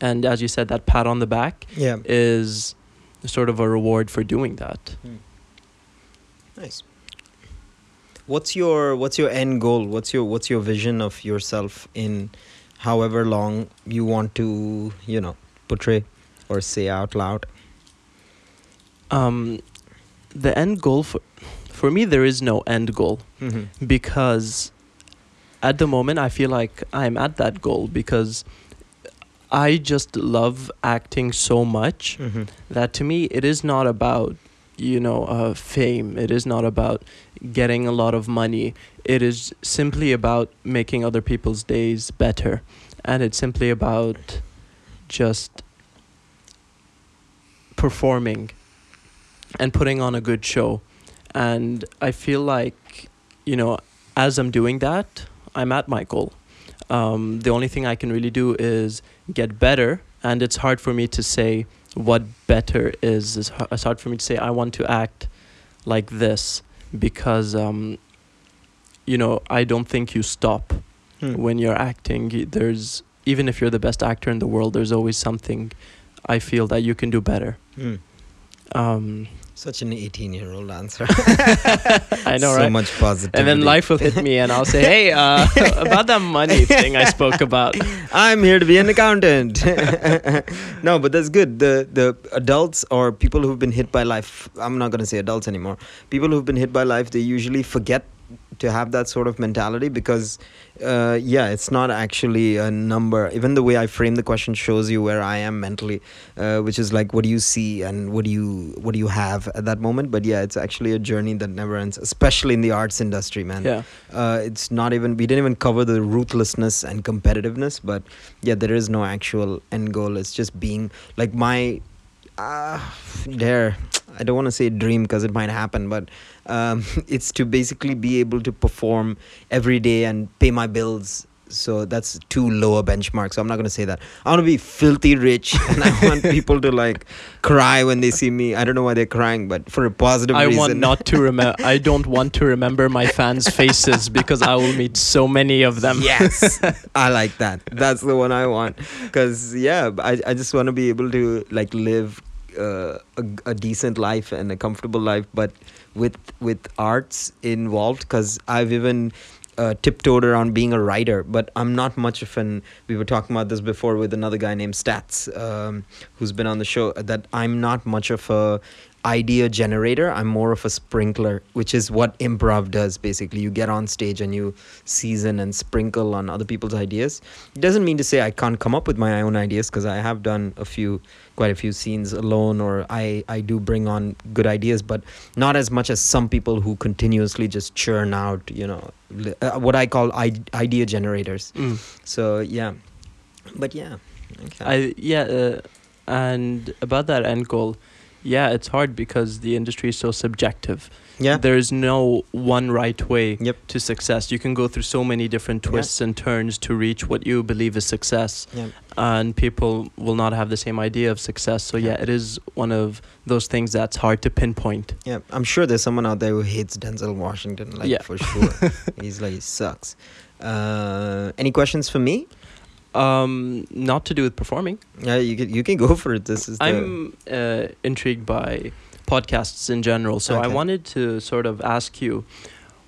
And as you said, that pat on the back Yeah. is sort of a reward for doing that. Hmm. Nice. What's your what's your end goal? What's your what's your vision of yourself in however long you want to, you know, portray or say out loud? Um, the end goal for for me, there is no end goal Mm-hmm. because at the moment I feel like I'm at that goal because I just love acting so much Mm-hmm. that to me it is not about you know uh, fame it is not about getting a lot of money it is simply about making other people's days better. And it's simply about just performing and putting on a good show. And i feel like you know as i'm doing that i'm at my goal. Um, the only thing i can really do is get better. And it's hard for me to say what better is. It's it's hard for me to say i want to act like this because um, you know i don't think you stop Hmm. when you're acting there's even if you're the best actor in the world there's always something i feel that you can do better Hmm. um, Such an 18 year old answer. i know so right So much positivity. and then life will hit me and i'll say hey uh, about that money thing i spoke about I'm here to be an accountant. no, but that's good. The the adults or people who've been hit by life. I'm not going to say adults anymore. People who've been hit by life, they usually forget to have that sort of mentality because, uh, yeah, it's not actually a number. Even the way I frame the question shows you where I am mentally, uh, which is like, what do you see and what do you what do you have at that moment? But yeah, it's actually a journey that never ends, especially in the arts industry, man yeah uh, it's not even we didn't even cover the ruthlessness and competitiveness but yeah there is no actual end goal it's just being like my uh, there i don't want to say dream because it might happen but um, it's to basically be able to perform every day and pay my bills so that's too low a benchmark so i'm not going to say that i want to be filthy rich and i want people to like cry when they see me i don't know why they're crying but for a positive I reason want not to remember. I don't want to remember my fans' faces because I will meet so many of them. Yes, I like that. That's the one I want. Cause yeah, I I just want to be able to like live uh, a a decent life and a comfortable life, but with with arts involved. Cause I've even uh, tiptoed around being a writer, but I'm not much of an. We were talking about this before with another guy named Stats, um, who's been on the show. That I'm not much of a idea generator. I'm more of a sprinkler, which is what improv does. Basically, you get on stage and you season and sprinkle on other people's ideas. It doesn't mean to say I can't come up with my own ideas because I have done a few, quite a few scenes alone, or I I do bring on good ideas, but not as much as some people who continuously just churn out, you know, uh, what I call I- idea generators. Mm. So yeah, but yeah, okay. I yeah, uh, and about that end goal, yeah, it's hard because the industry is so subjective. yeah. There is no one right way Yep. to success. You can go through so many different Yeah. twists and turns to reach what you believe is success, Yeah. and people will not have the same idea of success. So yeah, Yeah. it is one of those things that's hard to pinpoint. Yeah, I'm sure there's someone out there who hates Denzel Washington, like Yeah. for sure. He's like he sucks. Uh, any questions for me? Um, not to do with performing. Yeah, you can you can go for it. This is the, I'm uh, intrigued by podcasts in general, so I wanted to sort of ask you,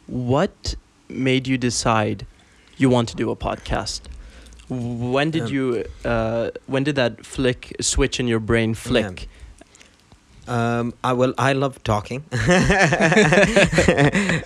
what made you decide you want to do a podcast? When did Um, you? Uh, when did that flick switch in your brain flick? Um, I well, I love talking, uh,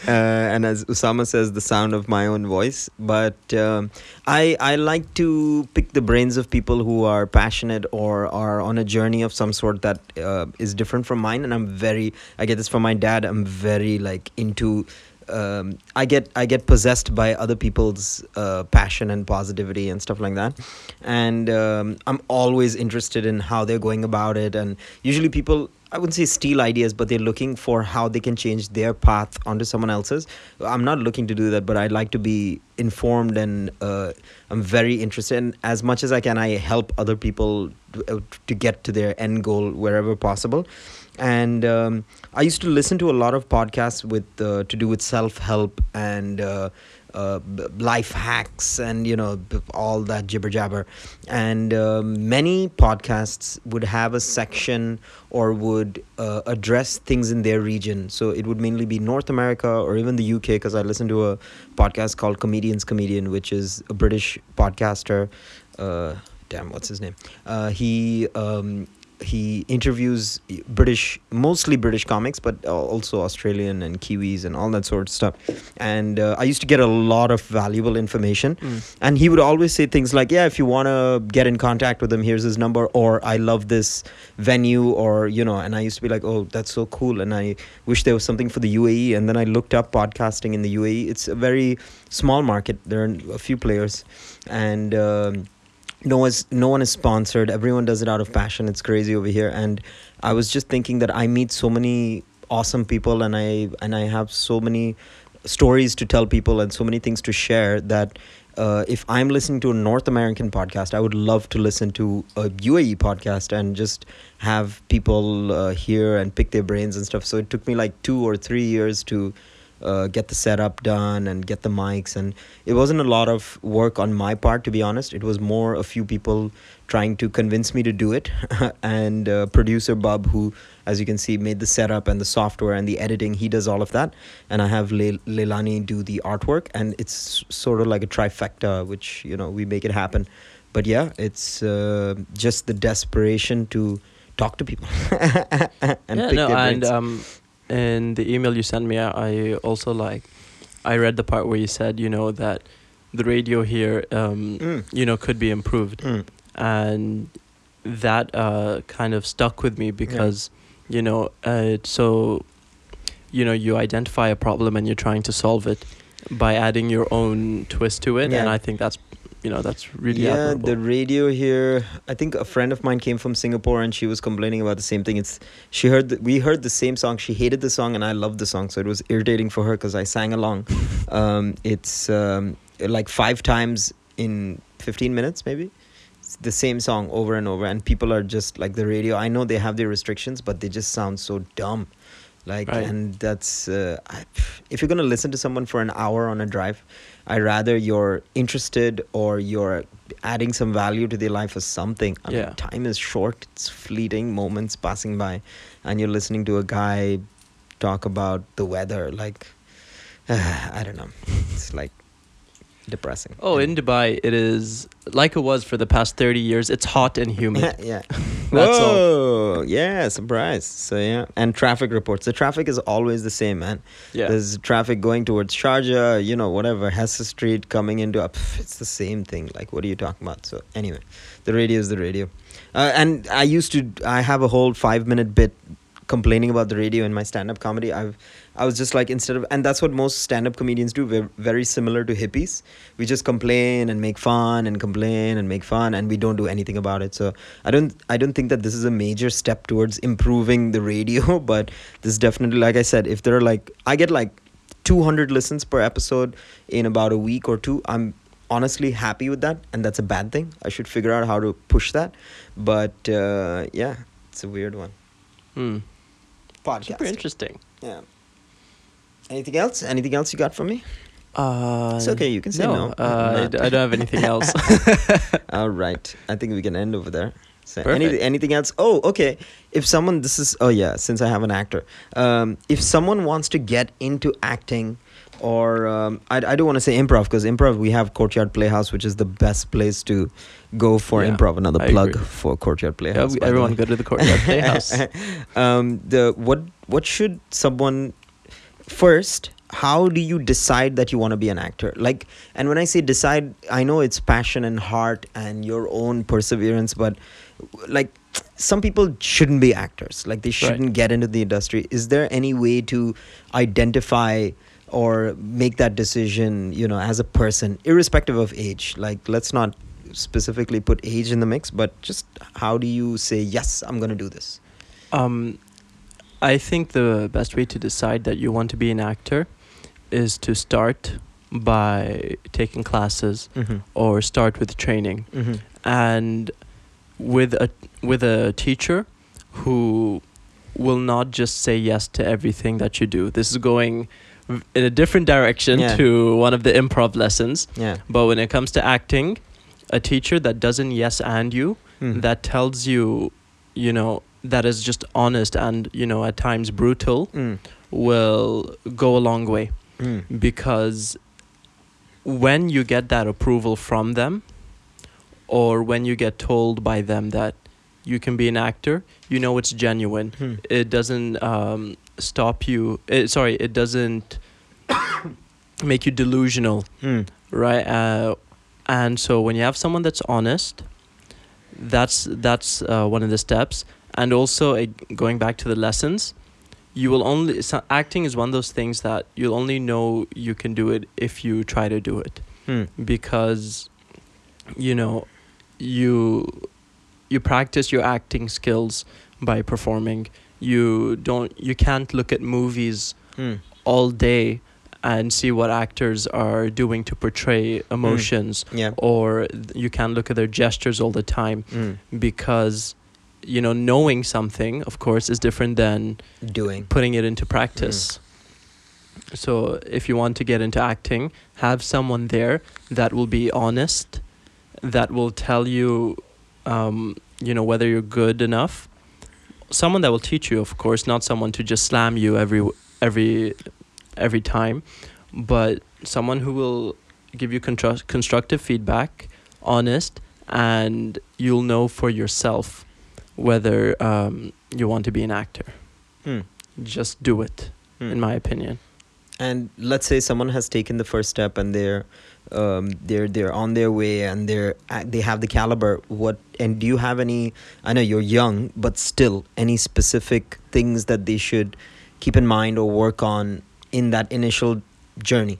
and as Usama says, the sound of my own voice. But um, I I like to pick the brains of people who are passionate or are on a journey of some sort that uh, is different from mine. And I'm very I get this from my dad. I'm very like into um, I get I get possessed by other people's uh, passion and positivity and stuff like that, and um, I'm always interested in how they're going about it. And usually, people I wouldn't say steal ideas, but they're looking for how they can change their path onto someone else's. I'm not looking to do that, but I like to be informed and uh, I'm very interested. And as much as I can, I help other people to, uh, to get to their end goal wherever possible and um, I used to listen to a lot of podcasts with uh, to do with self help and uh, uh, life hacks and you know all that jibber jabber. And um, many podcasts would have a section or would uh, address things in their region. So it would mainly be North America or even the UK because I listened to a podcast called Comedians Comedian, which is a British podcaster. Uh, damn, what's his name? Uh, he um, he interviews British, mostly British comics, but also Australian and Kiwis and all that sort of stuff. And uh, I used to get a lot of valuable information. Mm. And he would always say things like, "Yeah, if you want to get in contact with him, here's his number," or "I love this venue," or you know. And I used to be like, "Oh, that's so cool!" And I wish there was something for the UAE. And then I looked up podcasting in the UAE. It's a very small market. There are a few players, and. Um, no one's no one is sponsored. Everyone does it out of passion. It's crazy over here. And i was just thinking that i meet so many awesome people and i and i have so many stories to tell people and so many things to share that uh, if i'm listening to a north american podcast i would love to listen to a uae podcast and just have people uh, hear and pick their brains and stuff. So it took me like two or three years to uh, get the setup done and get the mics. And it wasn't a lot of work on my part to be honest. It was more a few people trying to convince me to do it. And uh, producer bub who as you can see made the setup and the software and the editing he does all of that. And i have Le- leilani do the artwork. And it's sort of like a trifecta which you know we make it happen. But yeah it's uh, just the desperation to talk to people and yeah, pick no, their and um, in the email you sent me, I also like, I read the part where you said, you know, that the radio here, um, Mm. you know, could be improved, Mm. and that uh, kind of stuck with me because, you know, uh, so, you know, you identify a problem and you're trying to solve it by adding your own twist to it, and I think that's, you know, that's really yeah admirable. the radio here i think a friend of mine came from singapore and she was complaining about the same thing. It's she heard the, we heard the same song. She hated the song and i loved the song so it was irritating for her because i sang along. Um, it's um, like five times in 15 minutes maybe? It's the same song over and over and people are just like the radio i know they have their restrictions but they just sound so dumb. Like Right. and that's uh, I, if you're going to listen to someone for an hour on a drive i rather you're interested or you're adding some value to their life or something. I Yeah. mean, time is short. It's fleeting moments passing by and you're listening to a guy talk about the weather like i don't know. It's like depressing Oh, in Dubai, it is like it was for the past 30 years. It's hot and humid. yeah. That's all. Yeah, surprise. So yeah, and traffic reports. The traffic is always the same, man. Yeah. There's traffic going towards Sharjah, you know, whatever, Hessa Street coming into up. It's the same thing. Like, what are you talking about? So anyway, the radio is the radio. Uh, and I used to. I have a whole five minute bit complaining about the radio in my stand up comedy. I've. I was just like instead of and that's what most stand up comedians do. We're very similar to hippies. We just complain and make fun and complain and make fun and we don't do anything about it. So I don't I don't think that this is a major step towards improving the radio, but this is definitely like I said, if there are like I get like 200 listens per episode in about a week or two, I'm honestly happy with that and that's a bad thing. I should figure out how to push that. But uh, yeah, it's a weird one. Hmm. Podcast. Super interesting. Yeah. Anything else? Anything else you got from me? Uh, It's okay, you can say no. Uh, I, don't have anything else. All right. I think we can end over there. So any, anything else? Oh, okay. If someone, this is, oh yeah, since I have an actor, um, if someone wants to get into acting, or um, I, I don't want to say improv because improv we have Courtyard Playhouse, which is the best place to go for Yeah, improv. Another I plug agree. for Courtyard Yeah, Playhouse. we- everyone go to the courtyard playhouse. um, the what what should someone first? How do you decide that you want to be an actor? Like, and when I say decide, I know it's passion and heart and your own perseverance, but like some people shouldn't be actors. Like they shouldn't get into the industry. Is there any way to identify or make that decision? You know, as a person, irrespective of age. Like, let's not specifically put age in the mix, but just how do you say yes? I'm gonna do this. Um, I think the best way to decide that you want to be an actor is to start by taking classes Mm-hmm. or start with training Mm-hmm. and with a with a teacher who will not just say yes to everything that you do. This is going in a different direction Yeah. to one of the improv lessons. Yeah. But when it comes to acting, a teacher that doesn't yes and you, Mhm. that tells you, you know, that is just honest and, you know, at times brutal, Mm. will go a long way. Mm. Because when you get that approval from them, or when you get told by them that you can be an actor, you know it's genuine. Hmm. It doesn't um, stop you. It, sorry, it doesn't make you delusional Mm. right uh, and so when you have someone that's honest that's that's uh, one of the steps and also uh, going back to the lessons you will only so acting is one of those things that you'll only know you can do it if you try to do it Mm. because you know you you practice your acting skills by performing you don't you can't look at movies Mm. all day and see what actors are doing to portray emotions Yeah. or you can't look at their gestures all the time Mm. because you know knowing something of course is different than Doing. putting it into practice. So if you want to get into acting have someone there that will be honest that will tell you um, you know whether you're good enough. Someone that will teach you of course not someone to just slam you every every every time but someone who will give you constru- constructive feedback honest and you'll know for yourself whether um, you want to be an actor Hmm. just do it Hmm. in my opinion And let's say someone has taken the first step and they're um, they're they're on their way and they're they have the caliber. What and do you have any? I know you're young, but still, any specific things that they should keep in mind or work on in that initial journey?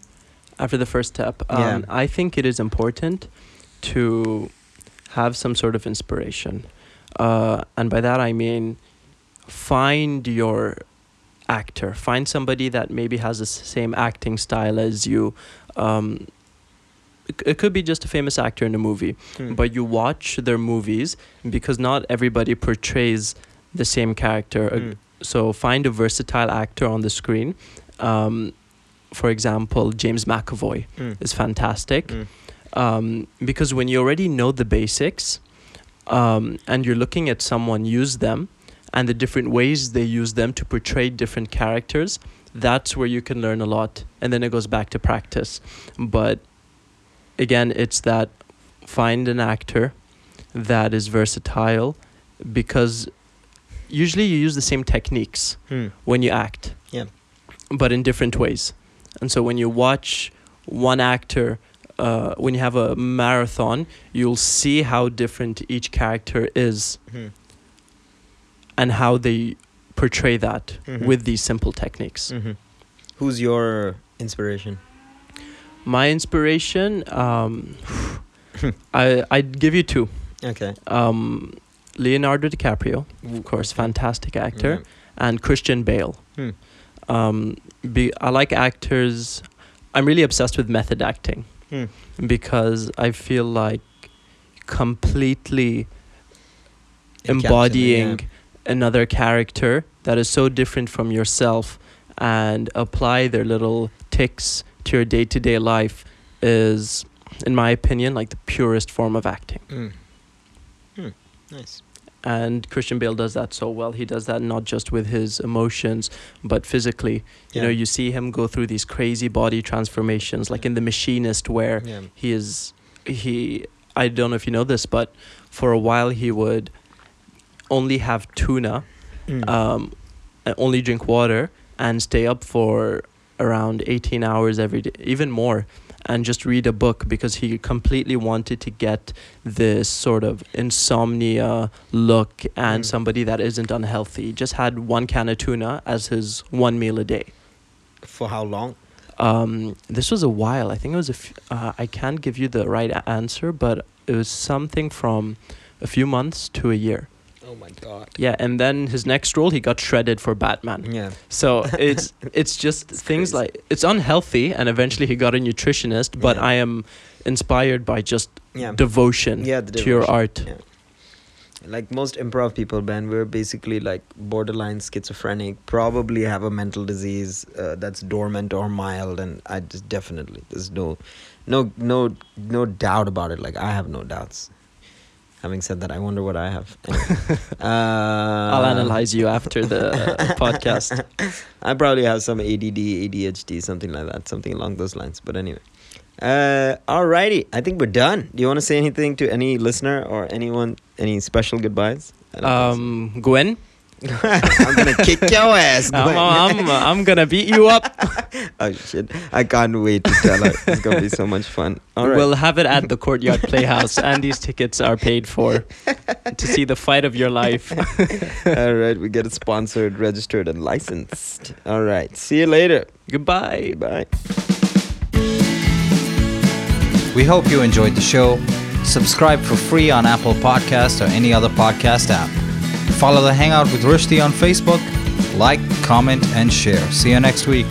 after the first step um, Yeah. i think it is important to have some sort of inspiration uh, and by that i mean find your actor find somebody that maybe has the same acting style as you um, it, it could be just a famous actor in a movie Hmm. but you watch their movies because not everybody portrays the same character Uh, Mm. so find a versatile actor on the screen um, for example james mcavoy Mm. is fantastic Mm. um, because when you already know the basics um, and you're looking at someone use them and the different ways they use them to portray different characters that's where you can learn a lot and then it goes back to practice but again it's that find an actor that is versatile because usually you use the same techniques Hmm. when you act. Yeah. But in different ways. And so when you watch one actor, uh, when you have a marathon, you'll see how different each character is Hmm. and how they portray that Mhm. with these simple techniques. Mhm. Who's your inspiration? My inspiration, um, I, I'd give you two. Okay. Um, Leonardo DiCaprio, of course, fantastic actor. and Christian Bale. Hmm. Um, be, I like actors. I'm really obsessed with method acting Hmm. because I feel like completely embodying yeah. another character that is so different from yourself and apply their little ticks to your day to day life is, in my opinion, like the purest form of acting. Mm. Hmm. Nice. And Christian Bale does that so well. He does that not just with his emotions, but physically. You know, you see him go through these crazy body transformations, like in The Machinist, where Yeah. he is he. I don't know if you know this, but for a while he would only have tuna, Mm. um, and only drink water, and stay up for around 18 hours every day, even more, and just read a book because he completely wanted to get this sort of insomnia look and Mm. somebody that isn't unhealthy. Just had one can of tuna as his one meal a day. For how long? Um, this was a while. I think it was a. F- uh, I can't give you the right answer, but it was something from a few months to a year. Oh my god. Yeah, and then his next role, he got shredded for Batman. Yeah. So it's it's just things crazy. like it's unhealthy, and eventually he got a nutritionist. But Yeah. I am inspired by just Yeah. devotion Yeah, the to your art. yeah. Like most improv people, Ben, we're basically like borderline schizophrenic, probably have a mental disease uh, that's dormant or mild, and I just definitely there's no, no, no, no doubt about it. Like I have no doubts. Having said that, I wonder what I have. Anyway. uh, I'll analyze you after the podcast. I probably have some ADD, ADHD, something like that, something along those lines. But anyway, uh, alrighty, I think we're done. Do you want to say anything to any listener or anyone, any special goodbyes? Um, Gwen. I'm gonna kick your ass. I'm, Gwen. I'm, I'm gonna beat you up. oh shit! I can't wait to tell her. It's gonna be so much fun. All right. We'll have it at the Courtyard Playhouse, and these tickets are paid for to see the fight of your life. All right. We get it sponsored, registered, and licensed. All right. See you later. Goodbye. Bye. We hope you enjoyed the show. Subscribe for free on Apple Podcast or any other podcast app. Follow the Hangout with Rushdi on Facebook. Like, comment, and share. See you next week.